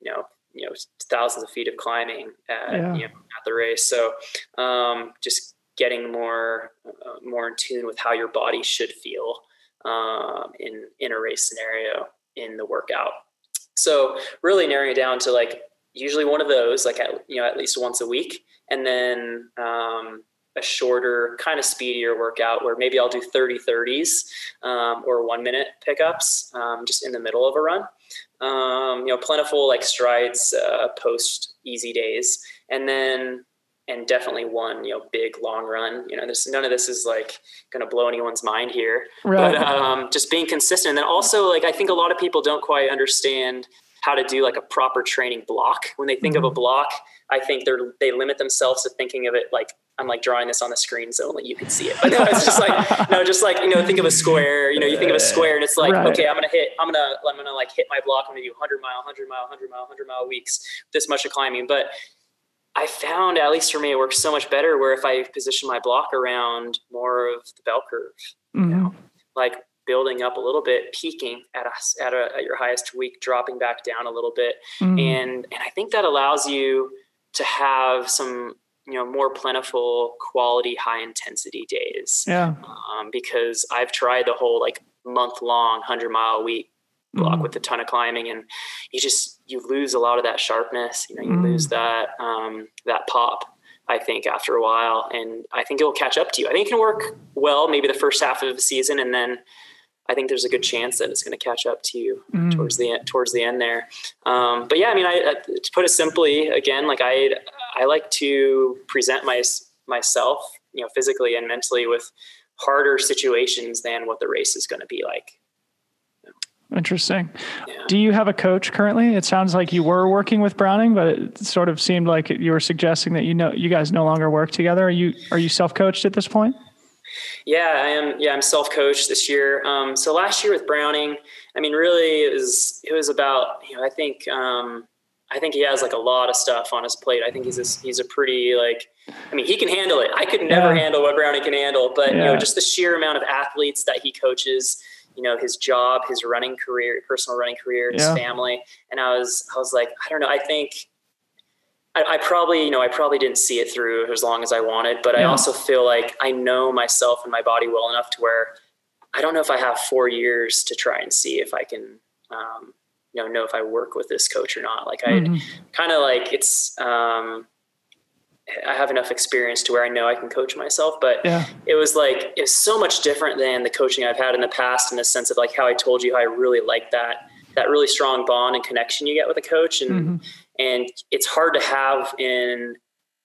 [SPEAKER 2] you know you know thousands of feet of climbing at, yeah. you know, at the race so um, just getting more uh, more in tune with how your body should feel um, in in a race scenario in the workout. So really narrowing it down to like usually one of those, like at, you know, at least once a week, and then um, a shorter, kind of speedier workout where maybe I'll do 30 30s um, or one minute pickups um, just in the middle of a run. Um, you know, plentiful like strides uh, post easy days, and then and definitely one you know big long run you know this none of this is like going to blow anyone's mind here right. but um, just being consistent and then also like i think a lot of people don't quite understand how to do like a proper training block when they think mm-hmm. of a mm-hmm. block i think they're they limit themselves to thinking of it like i'm like drawing this on the screen so only you can see it but no it's just like no just like you know think of a square you know you think of a square and it's like right. okay i'm gonna hit i'm gonna i'm gonna like hit my block i'm gonna do 100 mile 100 mile 100 mile 100 mile weeks this much of climbing but I found, at least for me, it works so much better where if I position my block around more of the bell curve, mm-hmm. you know, like building up a little bit, peaking at a, at, a, at your highest week, dropping back down a little bit, mm-hmm. and and I think that allows you to have some you know more plentiful, quality, high intensity days.
[SPEAKER 1] Yeah,
[SPEAKER 2] um, because I've tried the whole like month long, hundred mile week block mm-hmm. with a ton of climbing, and you just you lose a lot of that sharpness. You know, you mm. lose that um, that pop. I think after a while, and I think it will catch up to you. I think it can work well, maybe the first half of the season, and then I think there's a good chance that it's going to catch up to you mm. towards the end, towards the end there. Um, but yeah, I mean, I, to put it simply, again, like I I like to present my myself, you know, physically and mentally with harder situations than what the race is going to be like.
[SPEAKER 1] Interesting. Yeah. Do you have a coach currently? It sounds like you were working with Browning, but it sort of seemed like you were suggesting that you know you guys no longer work together. Are you are you self coached at this point?
[SPEAKER 2] Yeah, I am. Yeah, I'm self coached this year. Um, so last year with Browning, I mean, really, it was it was about you know I think um, I think he has like a lot of stuff on his plate. I think he's a, he's a pretty like I mean he can handle it. I could never yeah. handle what Browning can handle, but yeah. you know just the sheer amount of athletes that he coaches you know his job his running career personal running career his yeah. family and i was i was like i don't know i think I, I, probably you know i probably didn't see it through as long as i wanted but yeah. i also feel like i know myself and my body well enough to where i don't know if i have four years to try and see if i can um, you know know if i work with this coach or not like i mm-hmm. kind of like it's um, I have enough experience to where I know I can coach myself. But yeah. it was like it's so much different than the coaching I've had in the past in the sense of like how I told you how I really like that that really strong bond and connection you get with a coach and mm-hmm. And it's hard to have in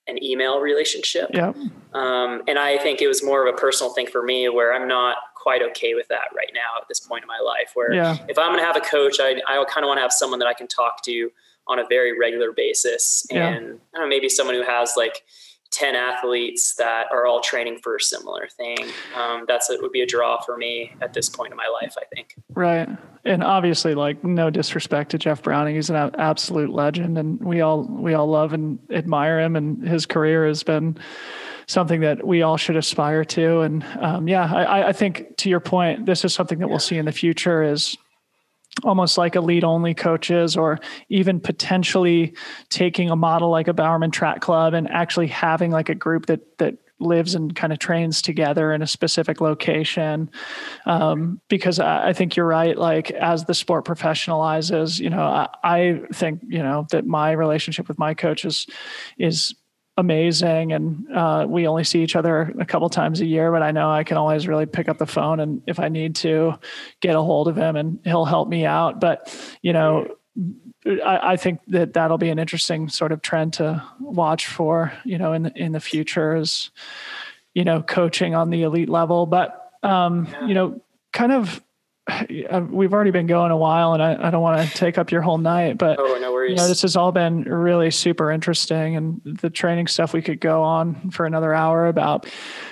[SPEAKER 2] an email relationship.
[SPEAKER 1] Yeah.
[SPEAKER 2] Um, and I think it was more of a personal thing for me where I'm not quite okay with that right now at this point in my life. Where yeah. if I'm going to have a coach, I, I kind of want to have someone that I can talk to on a very regular basis. Yeah. And know, maybe someone who has like 10 athletes that are all training for a similar thing. Um, that's it would be a draw for me at this point in my life, I think.
[SPEAKER 1] Right. And obviously like no disrespect to Jeff Browning. He's an absolute legend and we all, we all love and admire him and his career has been something that we all should aspire to. And um, yeah, I, I think to your point, this is something that yeah. we'll see in the future is almost like elite only coaches or even potentially taking a model like a Bowerman track club and actually having like a group that that lives and kind of trains together in a specific location. Um, because I, I, think you're right like as the sport professionalizes you know I, I, think you know that my relationship with my coaches is amazing and uh, we only see each other a couple times a year but i know i can always really pick up the phone and if i need to get a hold of him and he'll help me out. But you know I, I think that that'll be an interesting sort of trend to watch for you know in in the future is you know coaching on the elite level. But um, you know kind of we've already been going a while and I, I don't want to take up your whole night, but
[SPEAKER 2] oh, no worries.
[SPEAKER 1] you know, this has all been really super interesting and the training stuff we could go on for another hour about.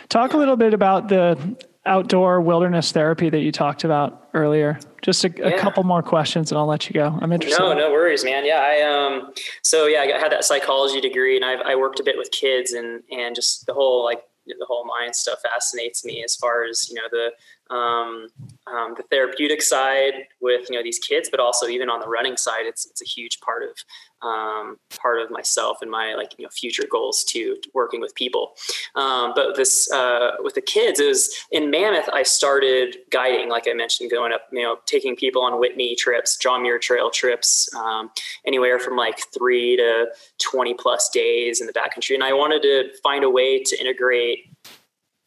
[SPEAKER 1] Talk a little bit about the outdoor wilderness therapy that you talked about earlier. Just a, a couple more questions and I'll let you go. I'm interested.
[SPEAKER 2] No, no worries, man. Yeah. I, um, so yeah, I had that psychology degree and I've, I worked a bit with kids and, and just the whole, like the whole mind stuff fascinates me as far as, you know, the, um, um, the therapeutic side with you know these kids, but also even on the running side, it's it's a huge part of um, part of myself and my like you know future goals to working with people. Um, but this uh, with the kids is in Mammoth. I started guiding, like I mentioned, going up, you know, taking people on Whitney trips, John Muir Trail trips, um, anywhere from like three to twenty plus days in the backcountry, and I wanted to find a way to integrate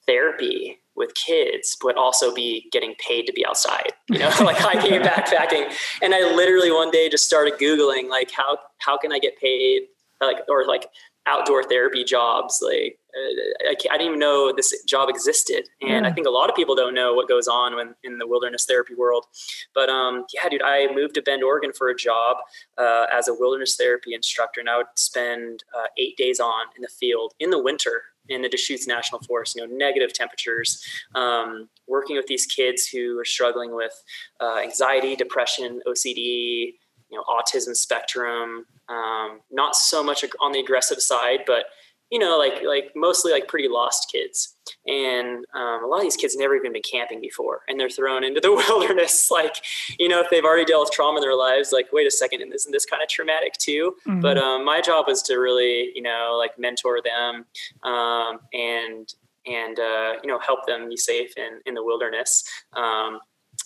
[SPEAKER 2] therapy with kids, but also be getting paid to be outside, you know, like hiking and backpacking. And I literally one day just started Googling like how, how can I get paid? Like, or like outdoor therapy jobs. Like uh, I, I, didn't even know this job existed. And. I think a lot of people don't know what goes on when in the wilderness therapy world. But um, yeah, dude, I moved to Bend, Oregon for a job uh, as a wilderness therapy instructor. And I would spend uh, eight days on in the field in the winter in the Deschutes National Forest, you know, negative temperatures, um, working with these kids who are struggling with uh, anxiety, depression, OCD, you know, autism spectrum. Um, not so much on the aggressive side, but you know, like like mostly like pretty lost kids. And um, a lot of these kids never even been camping before, and they're thrown into the wilderness. Like, you know, if they've already dealt with trauma in their lives, like, wait a second, and isn't this kind of traumatic too? Mm-hmm. But um, my job was to really, you know, like mentor them um, and and uh, you know help them be safe in in the wilderness. Um,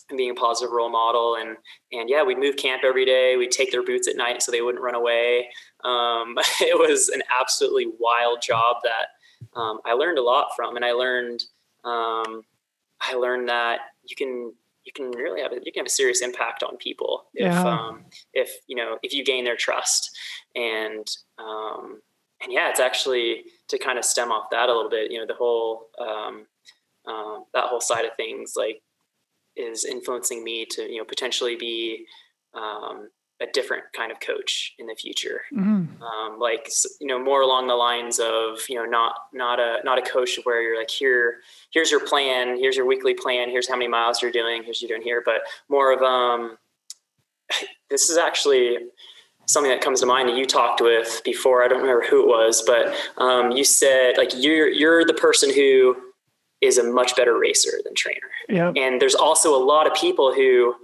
[SPEAKER 2] and being a positive role model and and yeah we'd move camp every day we'd take their boots at night so they wouldn't run away um, it was an absolutely wild job that um, i learned a lot from and i learned um, i learned that you can you can really have a, you can have a serious impact on people if yeah. Um, if you know if you gain their trust and um, and yeah it's actually to kind of stem off that a little bit you know the whole um, that whole side of things like is influencing me to you know potentially be um, a different kind of coach in the future mm-hmm. um, like you know more along the lines of you know not not a not a coach where you're like here here's your plan here's your weekly plan here's how many miles you're doing here's you're doing here but more of um this is actually something that comes to mind that you talked with before i don't remember who it was but um, you said like you're you're the person who is a much better racer than trainer.
[SPEAKER 1] Yep.
[SPEAKER 2] And there's also a lot of people who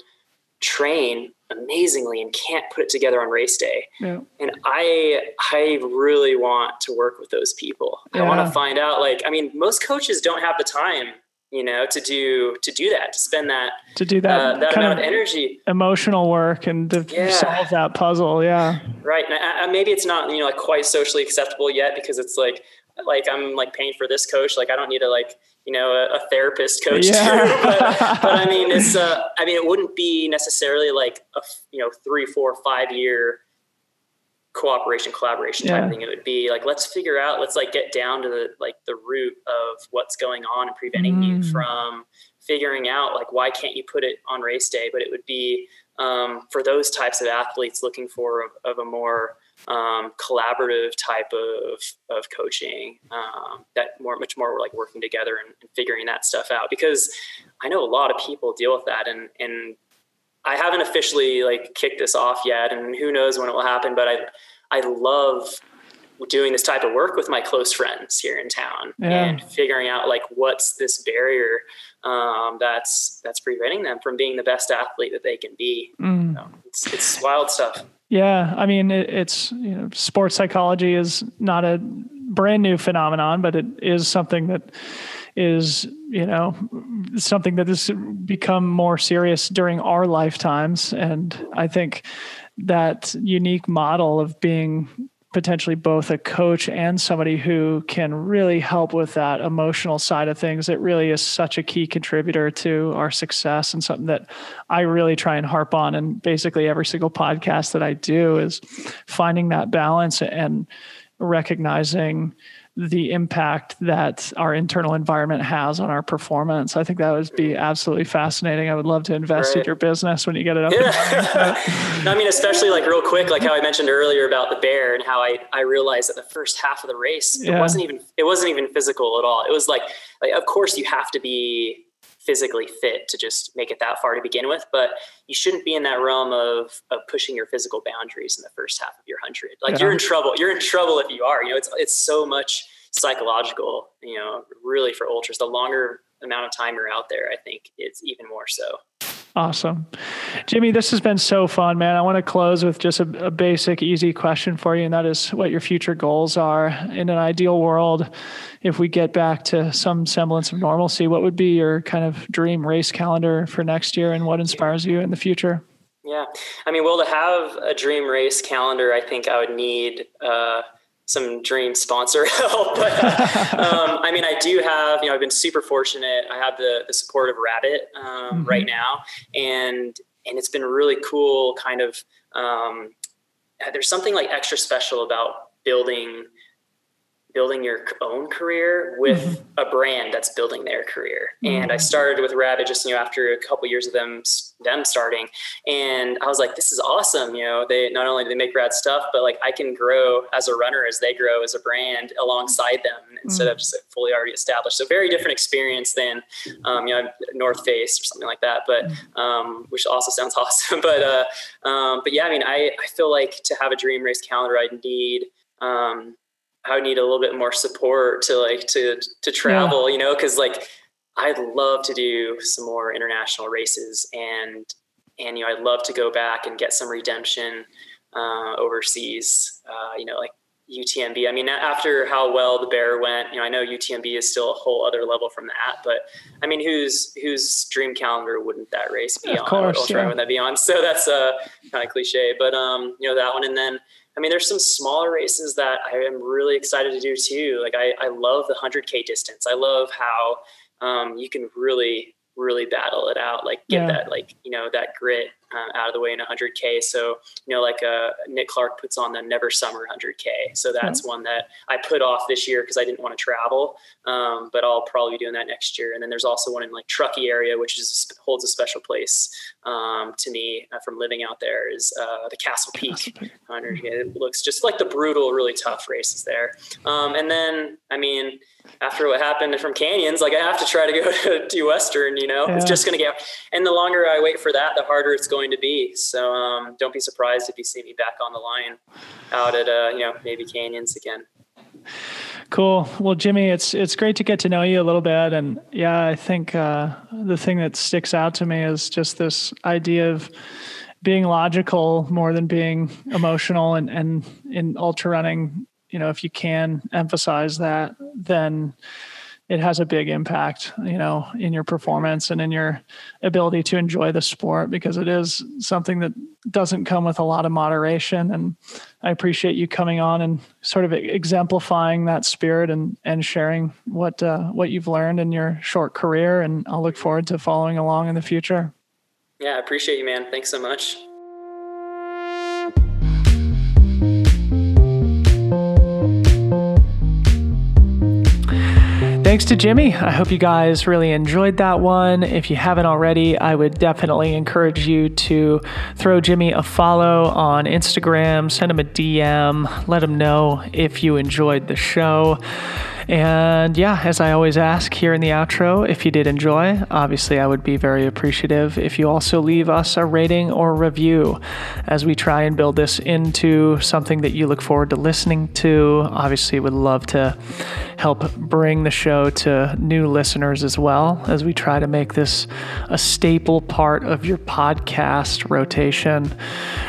[SPEAKER 2] train amazingly and can't put it together on race day.
[SPEAKER 1] Yep.
[SPEAKER 2] And I I really want to work with those people. Yeah. I want to find out like I mean most coaches don't have the time you know to do to do that to spend that
[SPEAKER 1] to do that
[SPEAKER 2] uh, that amount of, of, energy
[SPEAKER 1] emotional work and to yeah. solve that puzzle yeah
[SPEAKER 2] right and I, I, maybe it's not you know like quite socially acceptable yet because it's like like i'm like paying for this coach like i don't need to like you know, a, a therapist coach yeah. too. But, but, I mean, it's, uh, I mean, it wouldn't be necessarily like a, you know, three, four, five year cooperation, collaboration type yeah. thing. It would be like, let's figure out, let's like get down to the, like the root of what's going on and preventing mm. you from figuring out like, why can't you put it on race day? But it would be, um, for those types of athletes looking for of, of a more, um, collaborative type of, of coaching um, that more much more we're like working together and, and, figuring that stuff out because I know a lot of people deal with that and and I haven't officially like kicked this off yet and who knows when it will happen but I I love doing this type of work with my close friends here in town yeah. and figuring out like what's this barrier um, that's that's preventing them from being the best athlete that they can be. Mm. So it's, it's wild stuff.
[SPEAKER 1] Yeah, I mean, it, it's you know, sports psychology is not a brand new phenomenon, but it is something that is you know something that has become more serious during our lifetimes, and I think that unique model of being potentially both a coach and somebody who can really help with that emotional side of things. It really is such a key contributor to our success and something that I really try and harp on. And basically, every single podcast that I do is finding that balance and recognizing the impact that our internal environment has on our performance. I think that would be absolutely fascinating. I would love to invest right. in your business when you get it up.
[SPEAKER 2] Yeah. I mean, especially like real quick, like how I mentioned earlier about the bear and how I, I realized that the first half of the race, it yeah. wasn't even, it wasn't even physical at all. It was like, like, of course you have to be physically fit to just make it that far to begin with. But you shouldn't be in that realm of of pushing your physical boundaries in the first half of your hundred. Like yeah. you're in trouble. You're in trouble if you are. You know, it's it's so much psychological. You know, really for ultras, the longer amount of time you're out there, I think it's even more so.
[SPEAKER 1] Awesome. Jimmy, this has been so fun, man. I want to close with just a, a, basic, easy question for you, and that is what your future goals are. In an ideal world, if we get back to some semblance of normalcy, what would be your kind of dream race calendar for next year and what inspires you in the future?
[SPEAKER 2] Yeah. I mean, well, to have a dream race calendar, I think I would need, uh, some dream sponsor help. But um, I mean, I do have, you know, I've been super fortunate. I have the, the support of Rabbit um, mm-hmm. right now, and and it's been really cool. Kind of, um, there's something like extra special about building building your own career with mm-hmm. a brand that's building their career. Mm-hmm. And I started with Rabbit just you know after a couple years of them them starting, and I was like, this is awesome. You know, they not only do they make rad stuff, but like I can grow as a runner as they grow as a brand alongside them instead mm-hmm. of just fully already established. So very different experience than um, you know North Face or something like that. But mm-hmm. um, which also sounds awesome. but uh, um, but yeah, I mean, I I feel like to have a dream race calendar, I need um, I would need a little bit more support to like to to travel, yeah. you know, because like I'd love to do some more international races and and you know I'd love to go back and get some redemption uh, overseas, uh, you know, like UTMB. I mean, after how well the Bear went, you know, I know UTMB is still a whole other level from that, but I mean, whose whose dream calendar wouldn't that race be
[SPEAKER 1] of
[SPEAKER 2] on?
[SPEAKER 1] Course, Ultra
[SPEAKER 2] yeah. would that be on? So that's a uh, kind of cliche, but um, you know that one, and then I mean, there's some smaller races that I am really excited to do too. Like I, I love the 100K distance. I love how um, you can really really battle it out, like get yeah. that like you know that grit uh, out of the way in 100k. So you know, like uh, Nick Clark puts on the Never Summer 100k. So that's mm-hmm. one that I put off this year because I didn't want to travel, um, but I'll probably be doing that next year. And then there's also one in like Truckee area, which is holds a special place um, to me uh, from living out there. Is uh, the Castle Peak 100. It looks just like the brutal, really tough races there. Um, and then I mean after what happened from canyons, like I have to try to go to, to Western, you know, yeah. it's just going to get, and the longer I wait for that, the harder it's going to be. So um, don't be surprised if you see me back on the line out at, uh, you know, maybe canyons again.
[SPEAKER 1] Cool. Well, Jimmy, it's it's great to get to know you a little bit, and yeah, I think uh, the thing that sticks out to me is just this idea of being logical more than being emotional, and and in ultra running, you know, if you can emphasize that, then it has a big impact, you know, in your performance and in your ability to enjoy the sport because it is something that doesn't come with a lot of moderation. And I appreciate you coming on and sort of exemplifying that spirit and and sharing what uh, what you've learned in your short career. And I'll look forward to following along in the future.
[SPEAKER 2] Yeah, I appreciate you, man. Thanks so much.
[SPEAKER 1] Thanks to Jimmy. I hope you guys really enjoyed that one. If you haven't already, I would definitely encourage you to throw Jimmy a follow on Instagram, send him a DM, let him know if you enjoyed the show. And yeah, as I always ask here in the outro, if you did enjoy, obviously I would be very appreciative if you also leave us a rating or review as we try and build this into something that you look forward to listening to. Obviously, would love to help bring the show to new listeners as well as we try to make this a staple part of your podcast rotation.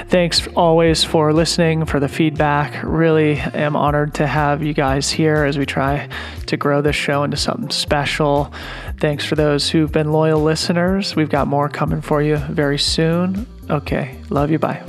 [SPEAKER 1] Thanks always for listening, for the feedback. Really am honored to have you guys here as we to grow this show into something special. Thanks for those who've been loyal listeners. We've got more coming for you very soon. Okay, love you. Bye.